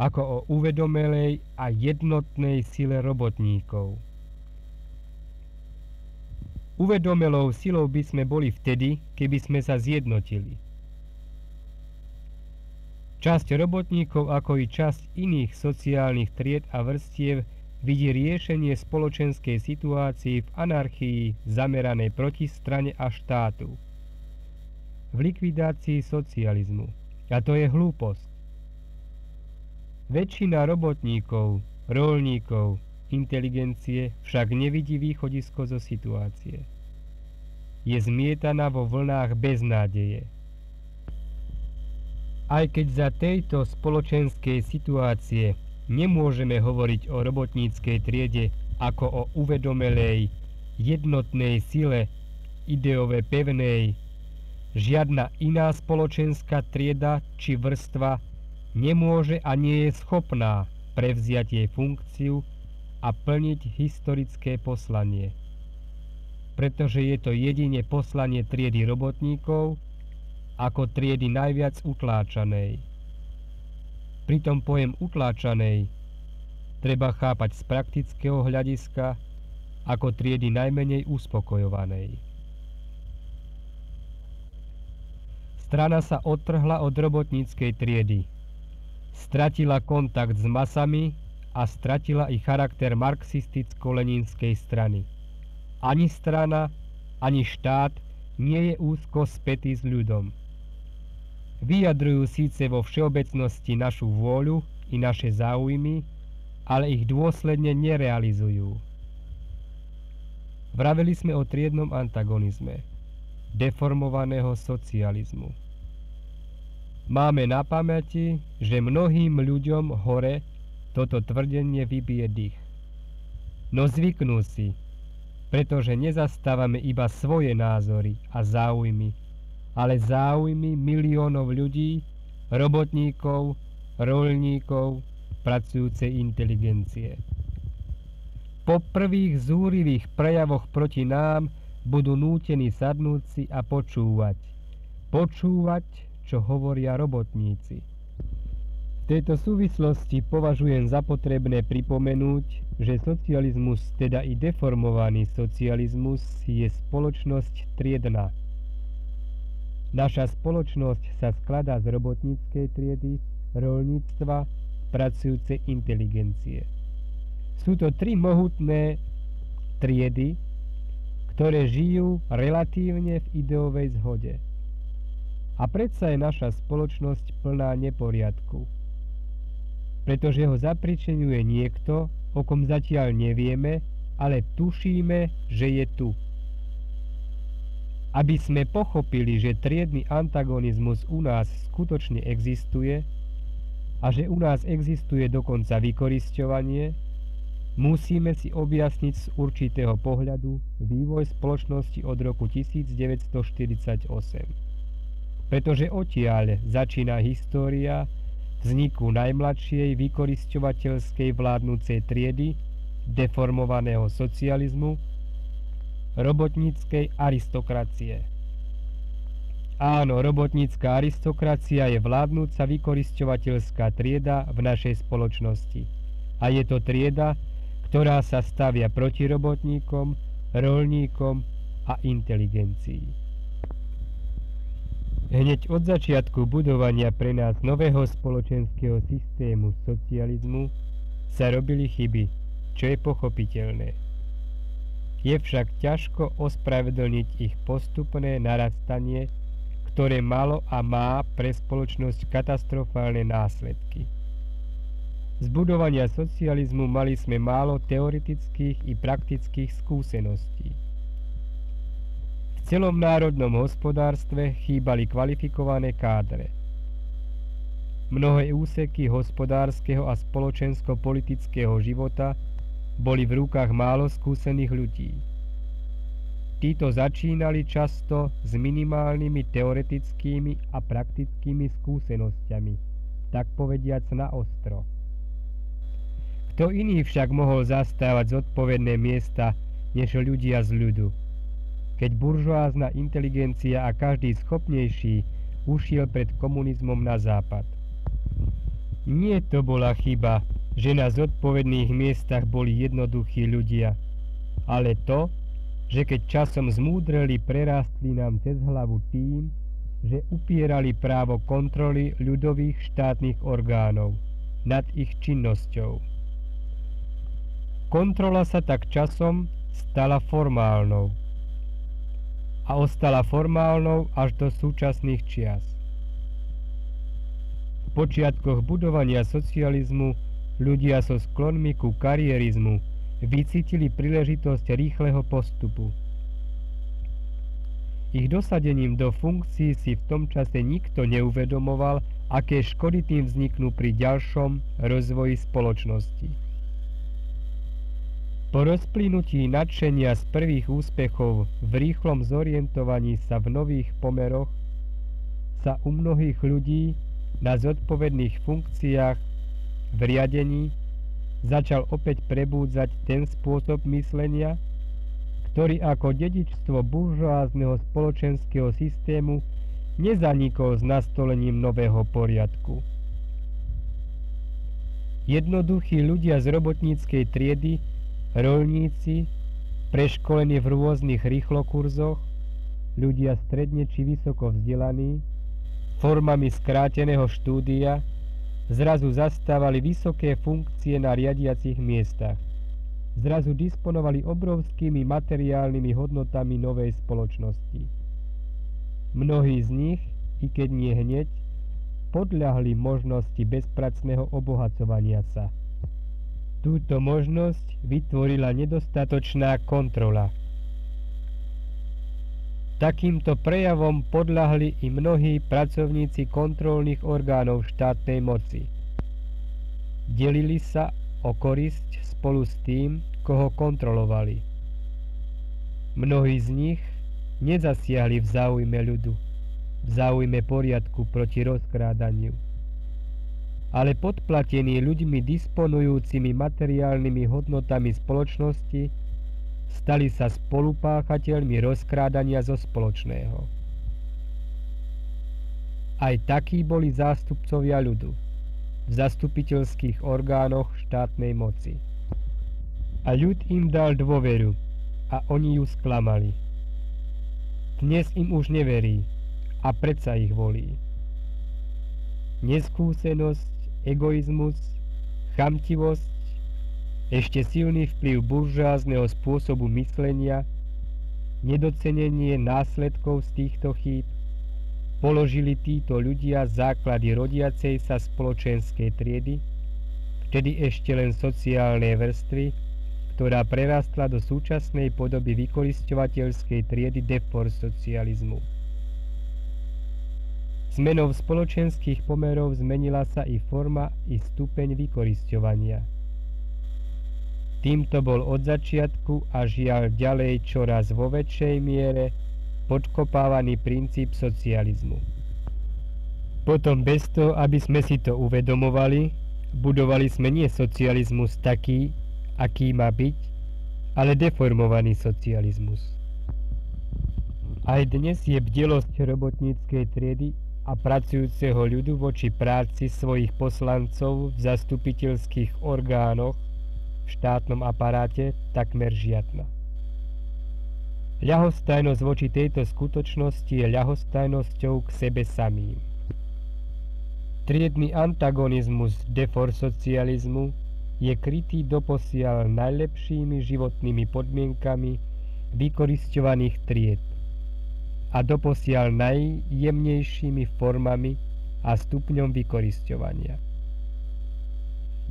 ako o uvedomelej a jednotnej sile robotníkov. Uvedomelou silou by sme boli vtedy, keby sme sa zjednotili. Časť robotníkov, ako i časť iných sociálnych tried a vrstiev vidí riešenie spoločenskej situácii v anarchii zameranej proti strane a štátu v likvidácii socializmu. A to je hlúposť. Väčšina robotníkov, rolníkov, inteligencie však nevidí východisko zo situácie. Je zmietaná vo vlnách beznádeje. Aj keď za tejto spoločenskej situácie nemôžeme hovoriť o robotníckej triede ako o uvedomelej, jednotnej sile, ideové pevnej, Žiadna iná spoločenská trieda či vrstva nemôže a nie je schopná prevziať jej funkciu a plniť historické poslanie. Pretože je to jedine poslanie triedy robotníkov ako triedy najviac utláčanej. Pritom pojem utláčanej treba chápať z praktického hľadiska ako triedy najmenej uspokojovanej. Strana sa odtrhla od robotníckej triedy. Stratila kontakt s masami a stratila i charakter marxisticko-lenínskej strany. Ani strana, ani štát nie je úzko spätý s ľudom. Vyjadrujú síce vo všeobecnosti našu vôľu i naše záujmy, ale ich dôsledne nerealizujú. Vraveli sme o triednom antagonizme, deformovaného socializmu. Máme na pamäti, že mnohým ľuďom hore toto tvrdenie vybije dých. No zvyknú si, pretože nezastávame iba svoje názory a záujmy, ale záujmy miliónov ľudí, robotníkov, rolníkov, pracujúcej inteligencie. Po prvých zúrivých prejavoch proti nám budú nútení sadnúť si a počúvať. Počúvať, čo hovoria robotníci. V tejto súvislosti považujem za potrebné pripomenúť, že socializmus, teda i deformovaný socializmus, je spoločnosť triedna. Naša spoločnosť sa skladá z robotníckej triedy, rolníctva, pracujúcej inteligencie. Sú to tri mohutné triedy, ktoré žijú relatívne v ideovej zhode. A predsa je naša spoločnosť plná neporiadku. Pretože ho zapričenuje niekto, o kom zatiaľ nevieme, ale tušíme, že je tu. Aby sme pochopili, že triedny antagonizmus u nás skutočne existuje a že u nás existuje dokonca vykorisťovanie, musíme si objasniť z určitého pohľadu vývoj spoločnosti od roku 1948 pretože odtiaľ začína história vzniku najmladšej vykorisťovateľskej vládnúcej triedy, deformovaného socializmu, robotníckej aristokracie. Áno, robotnícká aristokracia je vládnúca vykorisťovateľská trieda v našej spoločnosti. A je to trieda, ktorá sa stavia proti robotníkom, rolníkom a inteligencii. Hneď od začiatku budovania pre nás nového spoločenského systému socializmu sa robili chyby, čo je pochopiteľné. Je však ťažko ospravedlniť ich postupné narastanie, ktoré malo a má pre spoločnosť katastrofálne následky. Z budovania socializmu mali sme málo teoretických i praktických skúseností celom národnom hospodárstve chýbali kvalifikované kádre. Mnohé úseky hospodárskeho a spoločensko-politického života boli v rukách málo skúsených ľudí. Títo začínali často s minimálnymi teoretickými a praktickými skúsenosťami, tak povediac na ostro. Kto iný však mohol zastávať zodpovedné miesta než ľudia z ľudu? Keď buržoázna inteligencia a každý schopnejší ušiel pred komunizmom na západ. Nie to bola chyba, že na zodpovedných miestach boli jednoduchí ľudia, ale to, že keď časom zmúdreli, prerástli nám cez hlavu tým, že upierali právo kontroly ľudových štátnych orgánov nad ich činnosťou. Kontrola sa tak časom stala formálnou a ostala formálnou až do súčasných čias. V počiatkoch budovania socializmu ľudia so sklonmi ku karierizmu vycítili príležitosť rýchleho postupu. Ich dosadením do funkcií si v tom čase nikto neuvedomoval, aké škody tým vzniknú pri ďalšom rozvoji spoločnosti. Po rozplynutí nadšenia z prvých úspechov v rýchlom zorientovaní sa v nových pomeroch sa u mnohých ľudí na zodpovedných funkciách v riadení začal opäť prebúdzať ten spôsob myslenia, ktorý ako dedičstvo buržoázneho spoločenského systému nezanikol s nastolením nového poriadku. Jednoduchí ľudia z robotníckej triedy, rolníci, preškolení v rôznych rýchlokurzoch, ľudia stredne či vysoko vzdelaní, formami skráteného štúdia, zrazu zastávali vysoké funkcie na riadiacich miestach. Zrazu disponovali obrovskými materiálnymi hodnotami novej spoločnosti. Mnohí z nich, i keď nie hneď, podľahli možnosti bezpracného obohacovania sa. Túto možnosť vytvorila nedostatočná kontrola. Takýmto prejavom podľahli i mnohí pracovníci kontrolných orgánov štátnej moci. Delili sa o korisť spolu s tým, koho kontrolovali. Mnohí z nich nezasiahli v záujme ľudu, v záujme poriadku proti rozkrádaniu. Ale podplatení ľuďmi disponujúcimi materiálnymi hodnotami spoločnosti stali sa spolupáchateľmi rozkrádania zo spoločného. Aj takí boli zástupcovia ľudu v zastupiteľských orgánoch štátnej moci. A ľud im dal dôveru a oni ju sklamali. Dnes im už neverí a predsa ich volí. Neskúsenosť, egoizmus, chamtivosť ešte silný vplyv buržázneho spôsobu myslenia, nedocenenie následkov z týchto chýb, položili títo ľudia základy rodiacej sa spoločenskej triedy, vtedy ešte len sociálnej vrstvy, ktorá prerastla do súčasnej podoby vykoristovateľskej triedy defor socializmu. Zmenou spoločenských pomerov zmenila sa i forma i stupeň vykorisťovania. Týmto bol od začiatku a žiaľ ďalej čoraz vo väčšej miere podkopávaný princíp socializmu. Potom bez toho, aby sme si to uvedomovali, budovali sme nie socializmus taký, aký má byť, ale deformovaný socializmus. Aj dnes je bdelosť robotníckej triedy a pracujúceho ľudu voči práci svojich poslancov v zastupiteľských orgánoch štátnom aparáte takmer žiadna. Ľahostajnosť voči tejto skutočnosti je ľahostajnosťou k sebe samým. Triedny antagonizmus deforsocializmu je krytý doposiaľ najlepšími životnými podmienkami vykoristovaných tried a doposiaľ najjemnejšími formami a stupňom vykorisťovania.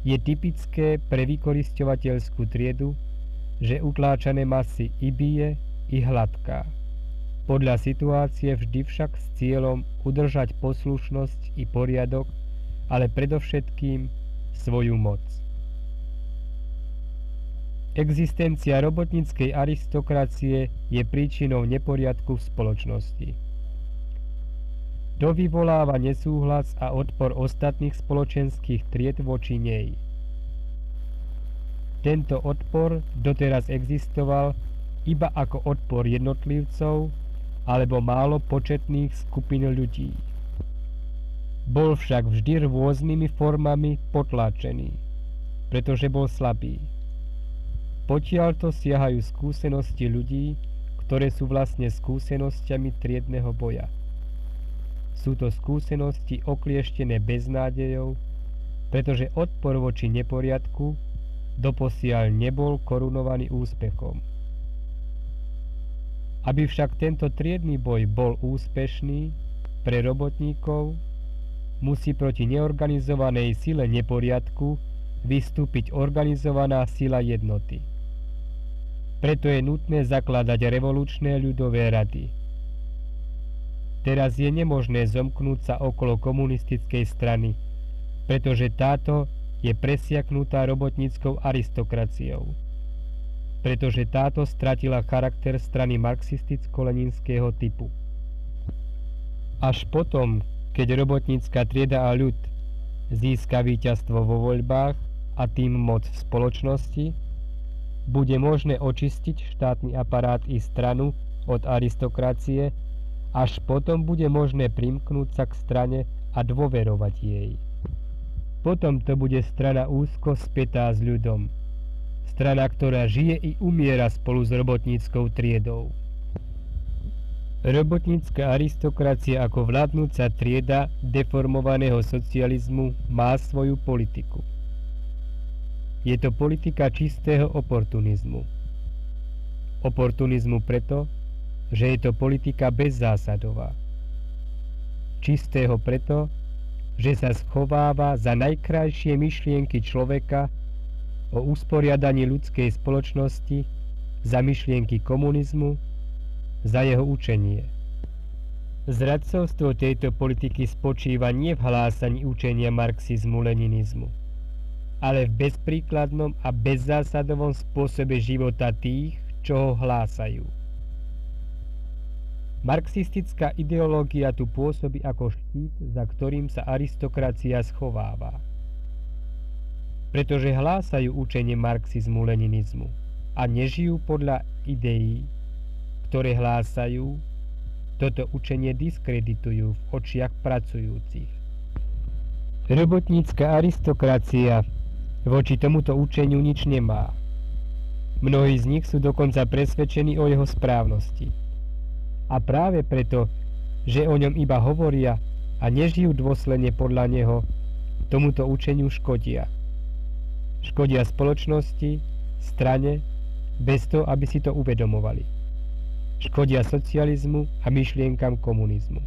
Je typické pre vykoristovateľskú triedu, že utláčané masy i bije, i hladká. Podľa situácie vždy však s cieľom udržať poslušnosť i poriadok, ale predovšetkým svoju moc. Existencia robotníckej aristokracie je príčinou neporiadku v spoločnosti. To vyvoláva nesúhlas a odpor ostatných spoločenských tried voči nej. Tento odpor doteraz existoval iba ako odpor jednotlivcov alebo málo početných skupín ľudí. Bol však vždy rôznymi formami potláčený, pretože bol slabý. Potiaľto siahajú skúsenosti ľudí, ktoré sú vlastne skúsenosťami triedného boja. Sú to skúsenosti oklieštené beznádejou, pretože odpor voči neporiadku doposiaľ nebol korunovaný úspechom. Aby však tento triedny boj bol úspešný pre robotníkov, musí proti neorganizovanej sile neporiadku vystúpiť organizovaná sila jednoty. Preto je nutné zakladať revolučné ľudové rady. Teraz je nemožné zomknúť sa okolo komunistickej strany, pretože táto je presiaknutá robotníckou aristokraciou. Pretože táto stratila charakter strany marxisticko-leninského typu. Až potom, keď robotnícka trieda a ľud získa víťazstvo vo voľbách a tým moc v spoločnosti, bude možné očistiť štátny aparát i stranu od aristokracie, až potom bude možné primknúť sa k strane a dôverovať jej. Potom to bude strana úzko spätá s ľudom. Strana, ktorá žije i umiera spolu s robotníckou triedou. Robotnícka aristokracia ako vládnúca trieda deformovaného socializmu má svoju politiku. Je to politika čistého oportunizmu. Oportunizmu preto, že je to politika bezzásadová. Čistého preto, že sa schováva za najkrajšie myšlienky človeka o usporiadaní ľudskej spoločnosti, za myšlienky komunizmu, za jeho učenie. Zradcovstvo tejto politiky spočíva nie v hlásaní učenia marxizmu-leninizmu, ale v bezpríkladnom a bezzásadovom spôsobe života tých, čo ho hlásajú. Marxistická ideológia tu pôsobí ako štít, za ktorým sa aristokracia schováva. Pretože hlásajú učenie marxizmu-leninizmu a nežijú podľa ideí, ktoré hlásajú, toto učenie diskreditujú v očiach pracujúcich. Robotnícka aristokracia voči tomuto učeniu nič nemá. Mnohí z nich sú dokonca presvedčení o jeho správnosti. A práve preto, že o ňom iba hovoria a nežijú dôsledne podľa neho, tomuto učeniu škodia. Škodia spoločnosti, strane, bez toho, aby si to uvedomovali. Škodia socializmu a myšlienkam komunizmu.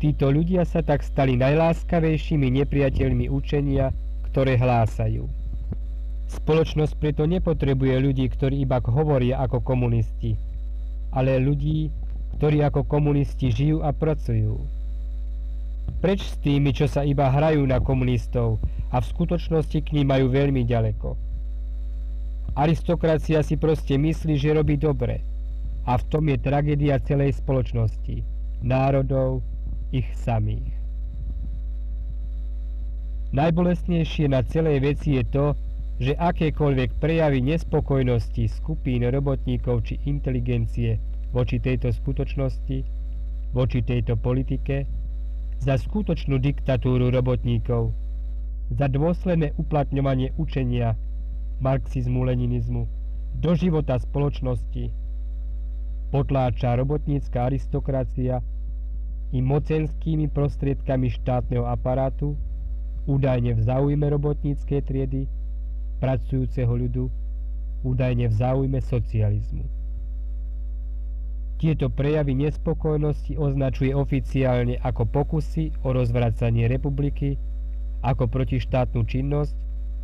Títo ľudia sa tak stali najláskavejšími nepriateľmi učenia, ktoré hlásajú. Spoločnosť preto nepotrebuje ľudí, ktorí iba hovoria ako komunisti, ale ľudí, ktorí ako komunisti žijú a pracujú. Preč s tými, čo sa iba hrajú na komunistov a v skutočnosti k ním majú veľmi ďaleko. Aristokracia si proste myslí, že robí dobre a v tom je tragédia celej spoločnosti, národov, ich samých. Najbolestnejšie na celej veci je to, že akékoľvek prejavy nespokojnosti skupín robotníkov či inteligencie voči tejto skutočnosti, voči tejto politike, za skutočnú diktatúru robotníkov, za dôsledné uplatňovanie učenia marxizmu-leninizmu do života spoločnosti, potláča robotnícka aristokracia i mocenskými prostriedkami štátneho aparátu, údajne v záujme robotníckej triedy, pracujúceho ľudu, údajne v záujme socializmu. Tieto prejavy nespokojnosti označuje oficiálne ako pokusy o rozvracanie republiky, ako protištátnu činnosť,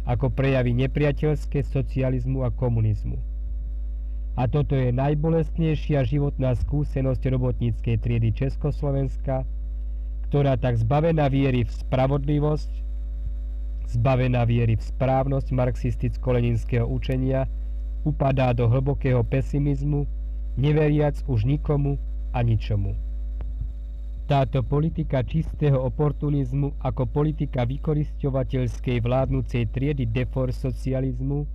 ako prejavy nepriateľské socializmu a komunizmu. A toto je najbolestnejšia životná skúsenosť robotníckej triedy Československa, ktorá tak zbavená viery v spravodlivosť, zbavená viery v správnosť marxisticko-leninského učenia, upadá do hlbokého pesimizmu, neveriac už nikomu a ničomu. Táto politika čistého oportunizmu ako politika vykorisťovateľskej vládnucej triedy defor socializmu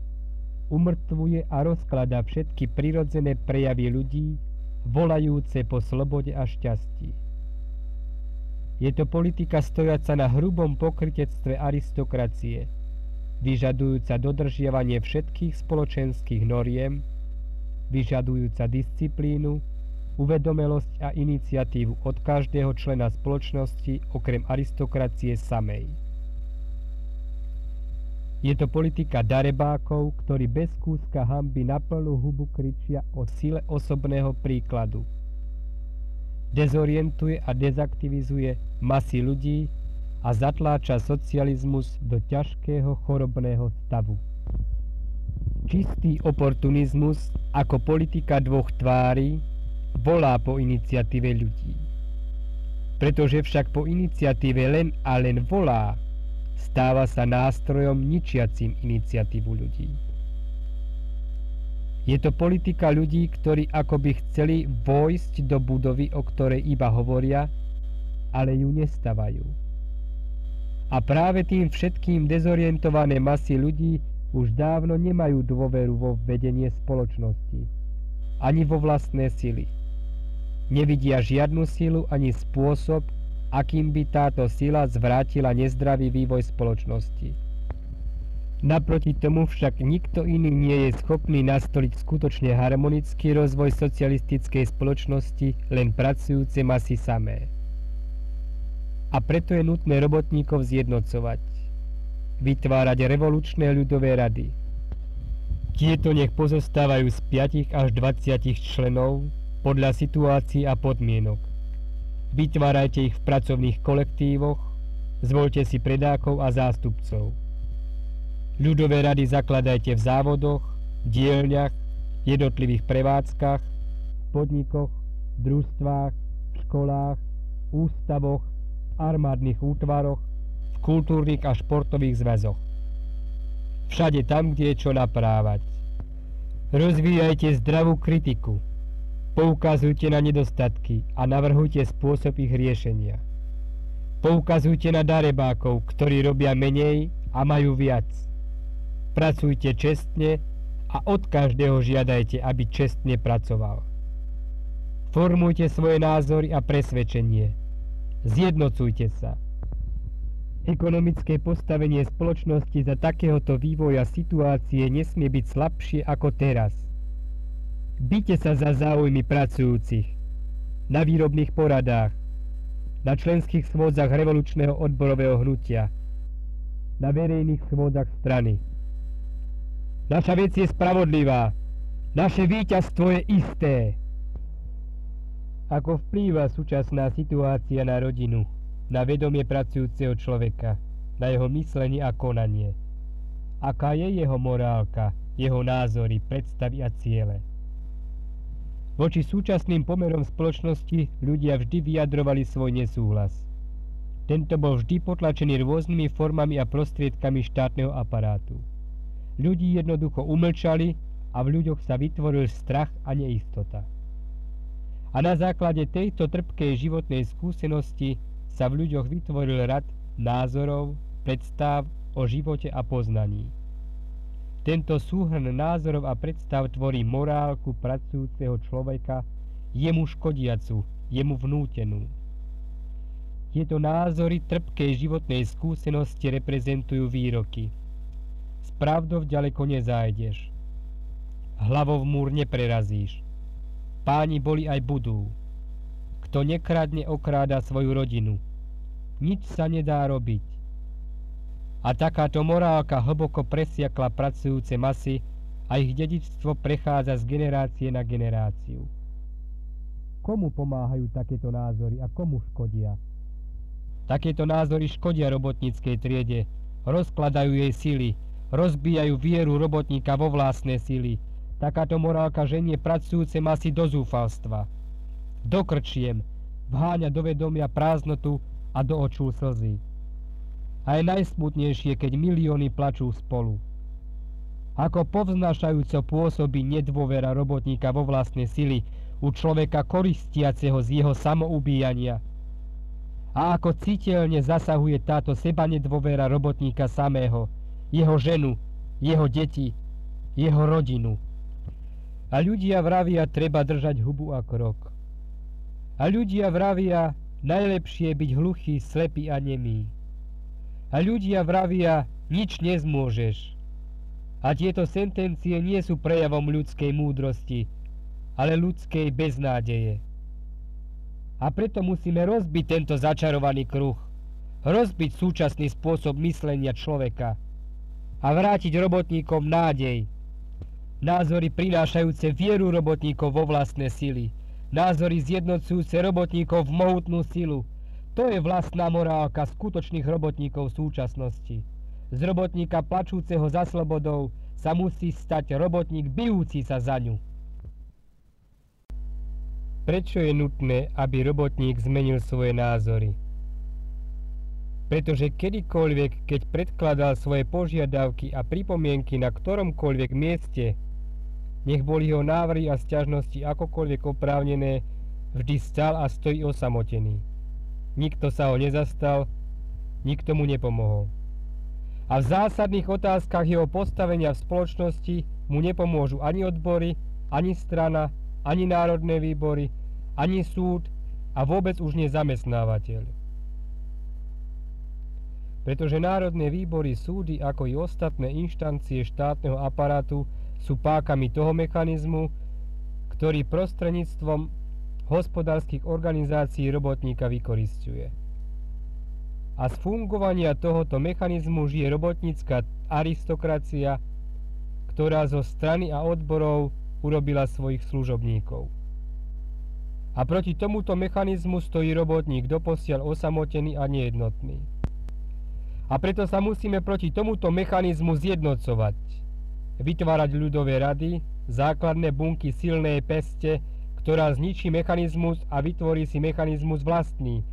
umrtvuje a rozklada všetky prirodzené prejavy ľudí, volajúce po slobode a šťastí. Je to politika stojaca na hrubom pokrytectve aristokracie, vyžadujúca dodržiavanie všetkých spoločenských noriem, vyžadujúca disciplínu, uvedomelosť a iniciatívu od každého člena spoločnosti okrem aristokracie samej. Je to politika darebákov, ktorí bez kúska hamby na plnú hubu kričia o sile osobného príkladu – dezorientuje a dezaktivizuje masy ľudí a zatláča socializmus do ťažkého chorobného stavu. Čistý oportunizmus ako politika dvoch tvári volá po iniciatíve ľudí. Pretože však po iniciatíve len a len volá, stáva sa nástrojom ničiacim iniciatívu ľudí. Je to politika ľudí, ktorí akoby chceli vojsť do budovy, o ktorej iba hovoria, ale ju nestavajú. A práve tým všetkým dezorientované masy ľudí už dávno nemajú dôveru vo vedenie spoločnosti, ani vo vlastné sily. Nevidia žiadnu silu ani spôsob, akým by táto sila zvrátila nezdravý vývoj spoločnosti. Naproti tomu však nikto iný nie je schopný nastoliť skutočne harmonický rozvoj socialistickej spoločnosti len pracujúce masy samé. A preto je nutné robotníkov zjednocovať. Vytvárať revolučné ľudové rady. Tieto nech pozostávajú z 5 až 20 členov podľa situácií a podmienok. Vytvárajte ich v pracovných kolektívoch, zvolte si predákov a zástupcov Ľudové rady zakladajte v závodoch, dielňach, jednotlivých prevádzkach, podnikoch, družstvách, školách, ústavoch, armádnych útvaroch, v kultúrnych a športových zväzoch. Všade tam, kde je čo naprávať. Rozvíjajte zdravú kritiku. Poukazujte na nedostatky a navrhujte spôsob ich riešenia. Poukazujte na darebákov, ktorí robia menej a majú viac. Pracujte čestne a od každého žiadajte, aby čestne pracoval. Formujte svoje názory a presvedčenie. Zjednocujte sa. Ekonomické postavenie spoločnosti za takéhoto vývoja situácie nesmie byť slabšie ako teraz. Byte sa za záujmy pracujúcich, na výrobných poradách, na členských schôdzach revolučného odborového hnutia, na verejných schôdzach strany. Naša vec je spravodlivá. Naše víťazstvo je isté. Ako vplýva súčasná situácia na rodinu, na vedomie pracujúceho človeka, na jeho myslenie a konanie. Aká je jeho morálka, jeho názory, predstavy a ciele. Voči súčasným pomerom spoločnosti ľudia vždy vyjadrovali svoj nesúhlas. Tento bol vždy potlačený rôznymi formami a prostriedkami štátneho aparátu. Ľudí jednoducho umlčali a v ľuďoch sa vytvoril strach a neistota. A na základe tejto trpkej životnej skúsenosti sa v ľuďoch vytvoril rad názorov, predstav o živote a poznaní. Tento súhrn názorov a predstav tvorí morálku pracujúceho človeka, jemu škodiacu, jemu vnútenú. Tieto názory trpkej životnej skúsenosti reprezentujú výroky – pravdou ďaleko nezájdeš. Hlavou múr neprerazíš. Páni boli aj budú. Kto nekradne, okráda svoju rodinu. Nič sa nedá robiť. A takáto morálka hlboko presiakla pracujúce masy a ich dedičstvo prechádza z generácie na generáciu. Komu pomáhajú takéto názory a komu škodia? Takéto názory škodia robotníckej triede, rozkladajú jej sily, rozbijajú vieru robotníka vo vlastné sily. Takáto morálka ženie pracujúce masy do zúfalstva. Do krčiem, vháňa do vedomia prázdnotu a do očú slzy. A je najsmutnejšie, keď milióny plačú spolu. Ako povznášajúco pôsobí nedôvera robotníka vo vlastné sily u človeka koristiaceho z jeho samoubíjania. A ako citeľne zasahuje táto seba nedôvera robotníka samého, jeho ženu, jeho deti, jeho rodinu. A ľudia vravia, treba držať hubu a krok. A ľudia vravia, najlepšie byť hluchý, slepý a nemý. A ľudia vravia, nič nezmôžeš. A tieto sentencie nie sú prejavom ľudskej múdrosti, ale ľudskej beznádeje. A preto musíme rozbiť tento začarovaný kruh, rozbiť súčasný spôsob myslenia človeka, a vrátiť robotníkom nádej. Názory prinášajúce vieru robotníkov vo vlastné sily. Názory zjednocujúce robotníkov v mohutnú silu. To je vlastná morálka skutočných robotníkov v súčasnosti. Z robotníka plačúceho za slobodou sa musí stať robotník bijúci sa za ňu. Prečo je nutné, aby robotník zmenil svoje názory? Pretože kedykoľvek, keď predkladal svoje požiadavky a pripomienky na ktoromkoľvek mieste, nech boli jeho návrhy a sťažnosti akokoľvek oprávnené, vždy stal a stojí osamotený. nikto sa ho nezastal, nikto mu nepomohol. A v zásadných otázkach jeho postavenia v spoločnosti mu nepomôžu ani odbory, ani strana, ani národné výbory, ani súd a vôbec už nie zamestnávateľ. Pretože národné výbory, súdy, ako i ostatné inštancie štátneho aparátu sú pákami toho mechanizmu, ktorý prostredníctvom hospodárskych organizácií robotníka vykoristuje. A z fungovania tohoto mechanizmu žije robotnícka aristokracia, ktorá zo strany a odborov urobila svojich služobníkov. A proti tomuto mechanizmu stojí robotník doposiaľ osamotený a nejednotný. A preto sa musíme proti tomuto mechanizmu zjednocovať, vytvárať ľudové rady, základné bunky silnej peste, ktorá zničí mechanizmus a vytvorí si mechanizmus vlastný,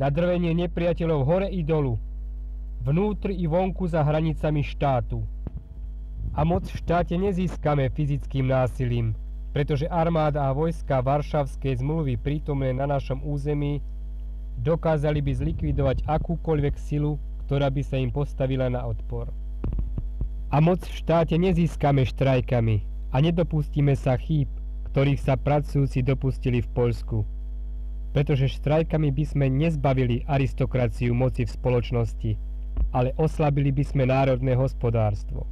na drvenie nepriateľov hore i dolu, vnútri i vonku za hranicami štátu. A moc v štáte nezískame fyzickým násilím, pretože armáda a vojska Varšavskej zmluvy prítomné na našom území dokázali by zlikvidovať akúkoľvek silu, ktorá by sa im postavila na odpor. A moc v štáte nezískame štrajkami a nedopustíme sa chýb, ktorých sa pracujúci dopustili v Poľsku pretože štrajkami by sme nezbavili aristokraciu moci v spoločnosti, ale oslabili by sme národné hospodárstvo.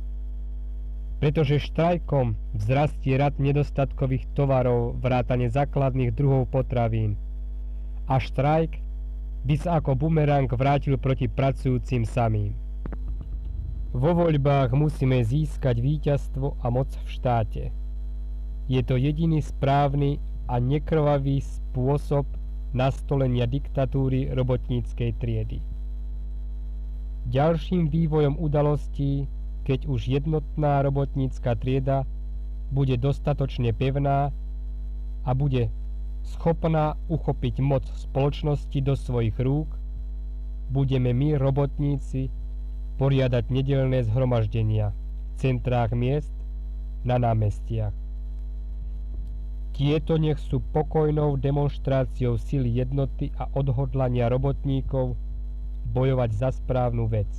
Pretože štrajkom vzrastie rad nedostatkových tovarov vrátane základných druhov potravín a štrajk by sa ako bumerang vrátil proti pracujúcim samým. Vo voľbách musíme získať víťazstvo a moc v štáte. Je to jediný správny a nekrvavý spôsob nastolenia diktatúry robotníckej triedy. Ďalším vývojom udalostí, keď už jednotná robotnícka trieda bude dostatočne pevná a bude schopná uchopiť moc spoločnosti do svojich rúk, budeme my, robotníci, poriadať nedelné zhromaždenia v centrách miest, na námestiach. Tieto nech sú pokojnou demonstráciou sily jednoty a odhodlania robotníkov bojovať za správnu vec.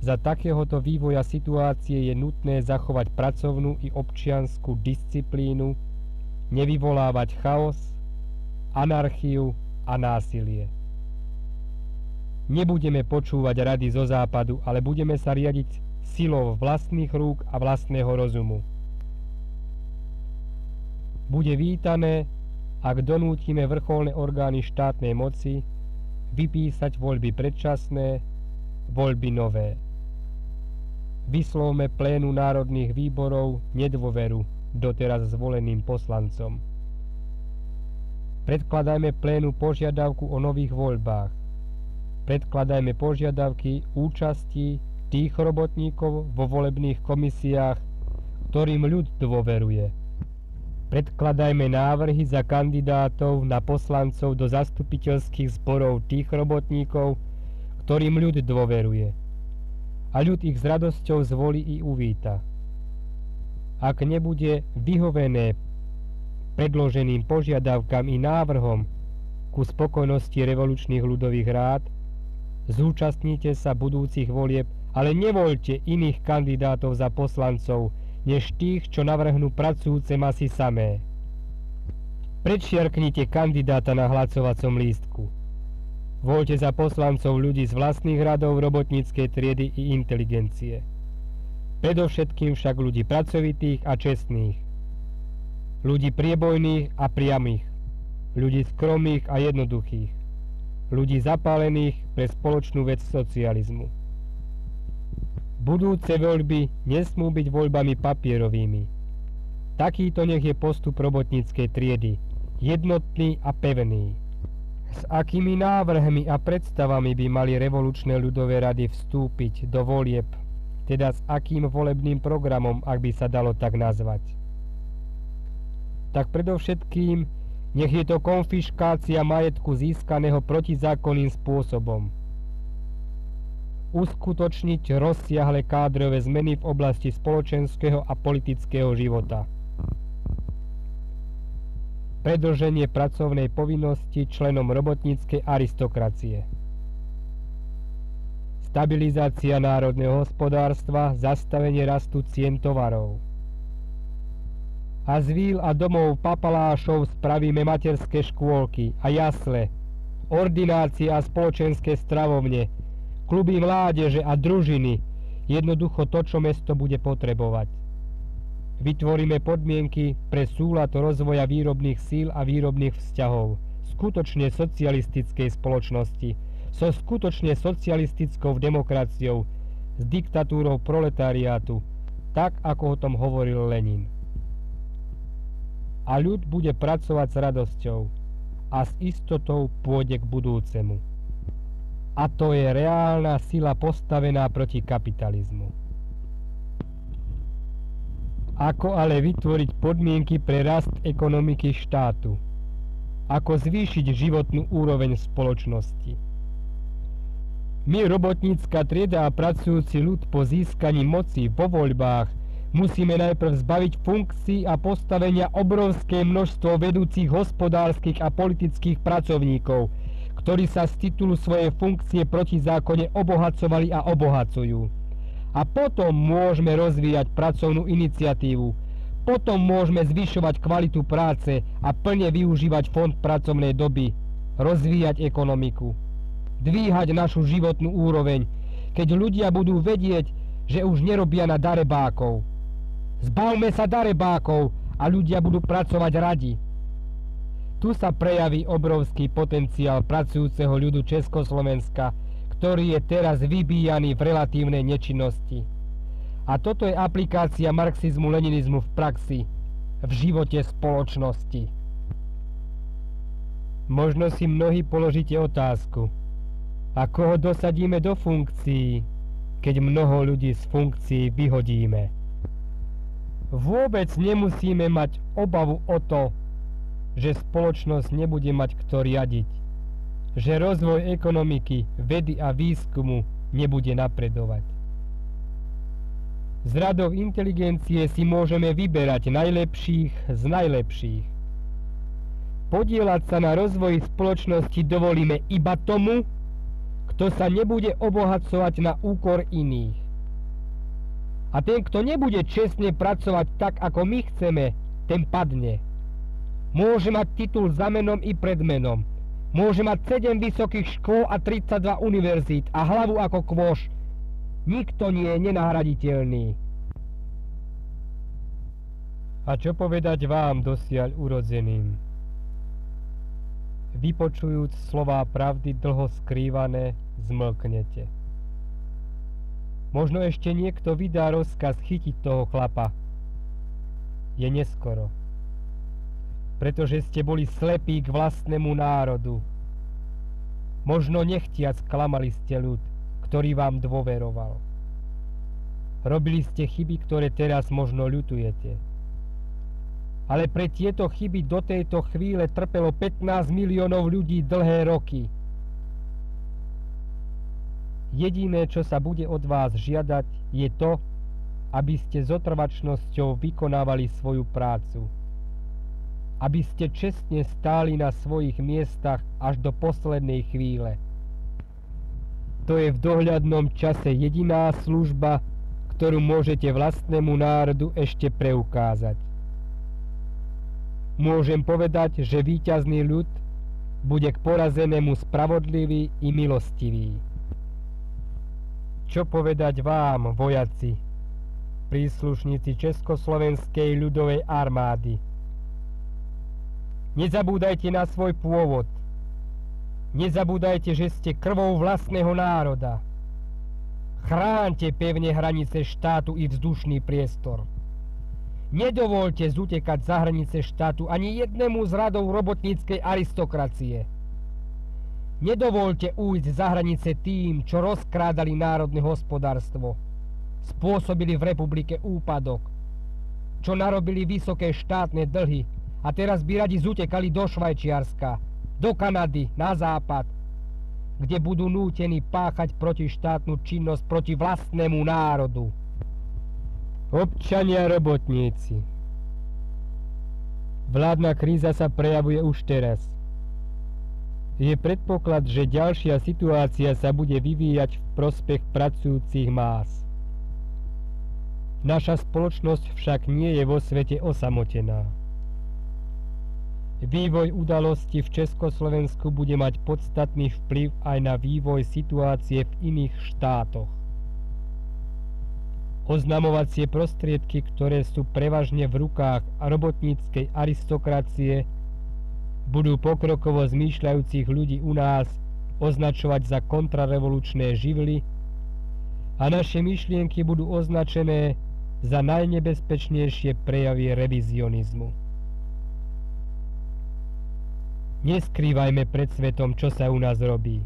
Za takéhoto vývoja situácie je nutné zachovať pracovnú i občianskú disciplínu, nevyvolávať chaos, anarchiu a násilie. Nebudeme počúvať rady zo západu, ale budeme sa riadiť silou vlastných rúk a vlastného rozumu bude vítané, ak donútime vrcholné orgány štátnej moci vypísať voľby predčasné, voľby nové. Vyslovme plénu národných výborov nedôveru doteraz zvoleným poslancom. Predkladajme plénu požiadavku o nových voľbách. Predkladajme požiadavky účasti tých robotníkov vo volebných komisiách, ktorým ľud dôveruje Predkladajme návrhy za kandidátov na poslancov do zastupiteľských zborov tých robotníkov, ktorým ľud dôveruje. A ľud ich s radosťou zvolí i uvíta. Ak nebude vyhovené predloženým požiadavkám i návrhom ku spokojnosti revolučných ľudových rád, zúčastnite sa budúcich volieb, ale nevoľte iných kandidátov za poslancov, než tých, čo navrhnú pracujúce masy samé. Predšiarknite kandidáta na hlasovacom lístku. Voľte za poslancov ľudí z vlastných radov robotníckej triedy i inteligencie. Predovšetkým však ľudí pracovitých a čestných. Ľudí priebojných a priamých. Ľudí skromných a jednoduchých. Ľudí zapálených pre spoločnú vec socializmu. Budúce voľby nesmú byť voľbami papierovými. Takýto nech je postup robotníckej triedy, jednotný a pevný. S akými návrhmi a predstavami by mali revolučné ľudové rady vstúpiť do volieb, teda s akým volebným programom, ak by sa dalo tak nazvať. Tak predovšetkým nech je to konfiškácia majetku získaného protizákonným spôsobom – uskutočniť rozsiahle kádrové zmeny v oblasti spoločenského a politického života. predlženie pracovnej povinnosti členom robotníckej aristokracie. Stabilizácia národného hospodárstva, zastavenie rastu cien tovarov. A z víl a domov papalášov spravíme materské škôlky a jasle, ordinácie a spoločenské stravovne, kluby mládeže a družiny, jednoducho to, čo mesto bude potrebovať. Vytvoríme podmienky pre súlad rozvoja výrobných síl a výrobných vzťahov, skutočne socialistickej spoločnosti, so skutočne socialistickou demokraciou, s diktatúrou proletariátu, tak ako o tom hovoril Lenin. A ľud bude pracovať s radosťou a s istotou pôjde k budúcemu. A to je reálna sila postavená proti kapitalizmu. Ako ale vytvoriť podmienky pre rast ekonomiky štátu? Ako zvýšiť životnú úroveň spoločnosti? My, robotnícka trieda a pracujúci ľud po získaní moci vo voľbách, musíme najprv zbaviť funkcií a postavenia obrovské množstvo vedúcich hospodárskych a politických pracovníkov, ktorí sa z titulu svojej funkcie proti zákone obohacovali a obohacujú a potom môžeme rozvíjať pracovnú iniciatívu. Potom môžeme zvyšovať kvalitu práce a plne využívať fond pracovnej doby, rozvíjať ekonomiku, dvíhať našu životnú úroveň, keď ľudia budú vedieť, že už nerobia na darebákov. Zbavme sa darebákov a ľudia budú pracovať radi. Tu sa prejaví obrovský potenciál pracujúceho ľudu Československa, ktorý je teraz vybíjaný v relatívnej nečinnosti. A toto je aplikácia marxizmu-leninizmu v praxi, v živote spoločnosti. Možno si mnohí položíte otázku, ako ho dosadíme do funkcií, keď mnoho ľudí z funkcií vyhodíme. Vôbec nemusíme mať obavu o to, že spoločnosť nebude mať kto riadiť že rozvoj ekonomiky, vedy a výskumu nebude napredovať. Z radov inteligencie si môžeme vyberať najlepších z najlepších. Podielať sa na rozvoji spoločnosti dovolíme iba tomu, kto sa nebude obohacovať na úkor iných. A ten, kto nebude čestne pracovať tak, ako my chceme, ten padne. Môže mať titul za menom i pred menom, Môže mať 7 vysokých škôl a 32 univerzít a hlavu ako kôš. Nikto nie je nenahraditeľný. A čo povedať vám dosiaľ urodzeným? Vypočujúc slová pravdy dlho skrývané, zmlknete. Možno ešte niekto vydá rozkaz chytiť toho chlapa. Je neskoro pretože ste boli slepí k vlastnému národu. Možno nechtiac klamali ste ľud, ktorý vám dôveroval. Robili ste chyby, ktoré teraz možno ľutujete. Ale pre tieto chyby do tejto chvíle trpelo 15 miliónov ľudí dlhé roky. Jediné, čo sa bude od vás žiadať, je to, aby ste s otrvačnosťou vykonávali svoju prácu aby ste čestne stáli na svojich miestach až do poslednej chvíle. To je v dohľadnom čase jediná služba, ktorú môžete vlastnému národu ešte preukázať. Môžem povedať, že víťazný ľud bude k porazenému spravodlivý i milostivý. Čo povedať vám, vojaci, príslušníci Československej ľudovej armády? Nezabúdajte na svoj pôvod. Nezabúdajte, že ste krvou vlastného národa. Chránte pevne hranice štátu i vzdušný priestor. Nedovolte zutekať za hranice štátu ani jednému z radov robotníckej aristokracie. Nedovolte ujsť za hranice tým, čo rozkrádali národné hospodárstvo. Spôsobili v republike úpadok. Čo narobili vysoké štátne dlhy a teraz by radi zutekali do Švajčiarska, do Kanady, na západ, kde budú nútení páchať protištátnu činnosť proti vlastnému národu. Občania robotníci, Vládna kríza sa prejavuje už teraz. Je predpoklad, že ďalšia situácia sa bude vyvíjať v prospech pracujúcich más. Naša spoločnosť však nie je vo svete osamotená. Vývoj udalosti v Československu bude mať podstatný vplyv aj na vývoj situácie v iných štátoch. Oznamovacie prostriedky, ktoré sú prevažne v rukách robotníckej aristokracie, budú pokrokovo zmýšľajúcich ľudí u nás označovať za kontrarevolučné živly a naše myšlienky budú označené za najnebezpečnejšie prejavy revizionizmu. Neskrývajme pred svetom, čo sa u nás robí.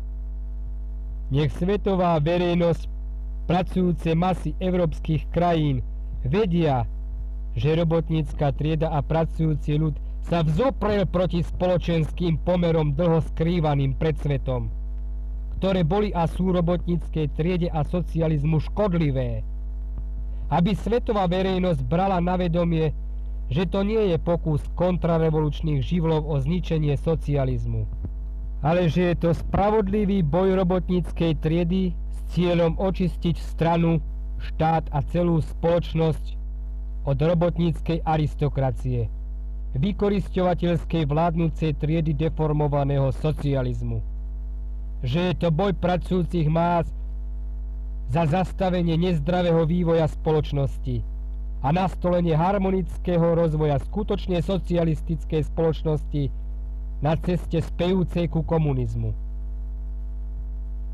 Nech svetová verejnosť, pracujúce masy európskych krajín vedia, že robotnícka trieda a pracujúci ľud sa vzoprel proti spoločenským pomerom dlho skrývaným pred svetom, ktoré boli a sú robotníckej triede a socializmu škodlivé. Aby svetová verejnosť brala na vedomie že to nie je pokus kontrarevolučných živlov o zničenie socializmu, ale že je to spravodlivý boj robotníckej triedy cieľom očistiť stranu, štát a celú spoločnosť od robotníckej aristokracie, vykoristovateľskej vládnúcej triedy deformovaného socializmu. Že je to boj pracujúcich más za zastavenie nezdravého vývoja spoločnosti, a nastolenie harmonického rozvoja skutočne socialistickej spoločnosti na ceste spejúcej ku komunizmu.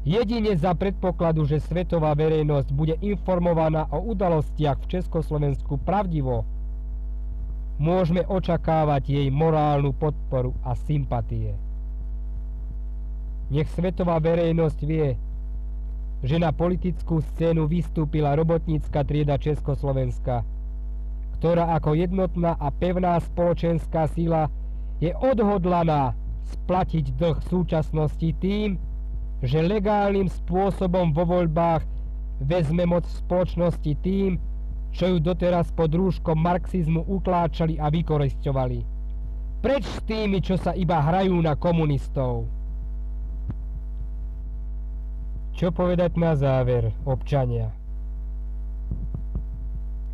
Jedine za predpokladu, že svetová verejnosť bude informovaná o udalostiach v Československu pravdivo, môžeme očakávať jej morálnu podporu a sympatie. Nech svetová verejnosť vie, že na politickú scénu vystúpila robotnícka trieda Československa, ktorá ako jednotná a pevná spoločenská sila je odhodlaná splatiť dlh súčasnosti tým, že legálnym spôsobom vo voľbách vezme moc v spoločnosti tým, čo ju doteraz pod rúškom marxizmu utláčali a vykoristovali. Preč s tými, čo sa iba hrajú na komunistov? Čo povedať na záver, občania?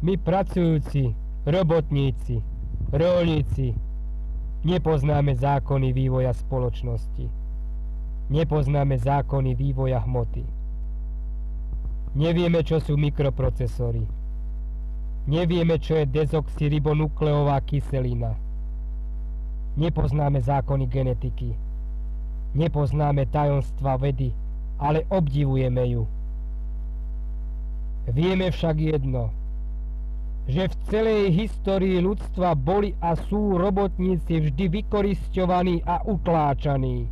My pracujúci, robotníci, rolníci, nepoznáme zákony vývoja spoločnosti. Nepoznáme zákony vývoja hmoty. Nevieme, čo sú mikroprocesory. Nevieme, čo je dezoxyribonukleová kyselina. Nepoznáme zákony genetiky. Nepoznáme tajomstva vedy, ale obdivujeme ju. Vieme však jedno – že v celej histórii ľudstva boli a sú robotníci vždy vykoristovaní a utláčaní.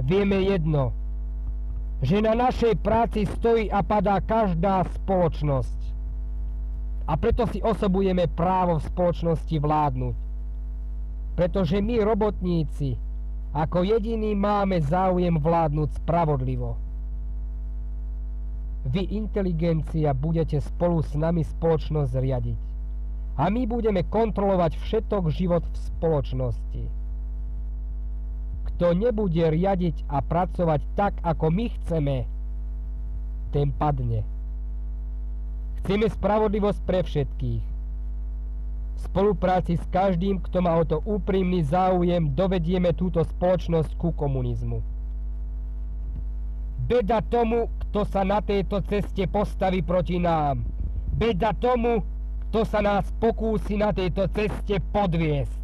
Vieme jedno, že na našej práci stojí a padá každá spoločnosť. A preto si osobujeme právo v spoločnosti vládnuť. Pretože my, robotníci, ako jediní máme záujem vládnuť spravodlivo. Vy, inteligencia, budete spolu s nami spoločnosť riadiť. A my budeme kontrolovať všetok život v spoločnosti. Kto nebude riadiť a pracovať tak, ako my chceme, ten padne. Chceme spravodlivosť pre všetkých. V spolupráci s každým, kto má o to úprimný záujem, dovedieme túto spoločnosť ku komunizmu. Beda tomu, kto sa na tejto ceste postaví proti nám. Beda tomu, kto sa nás pokúsi na tejto ceste podviesť.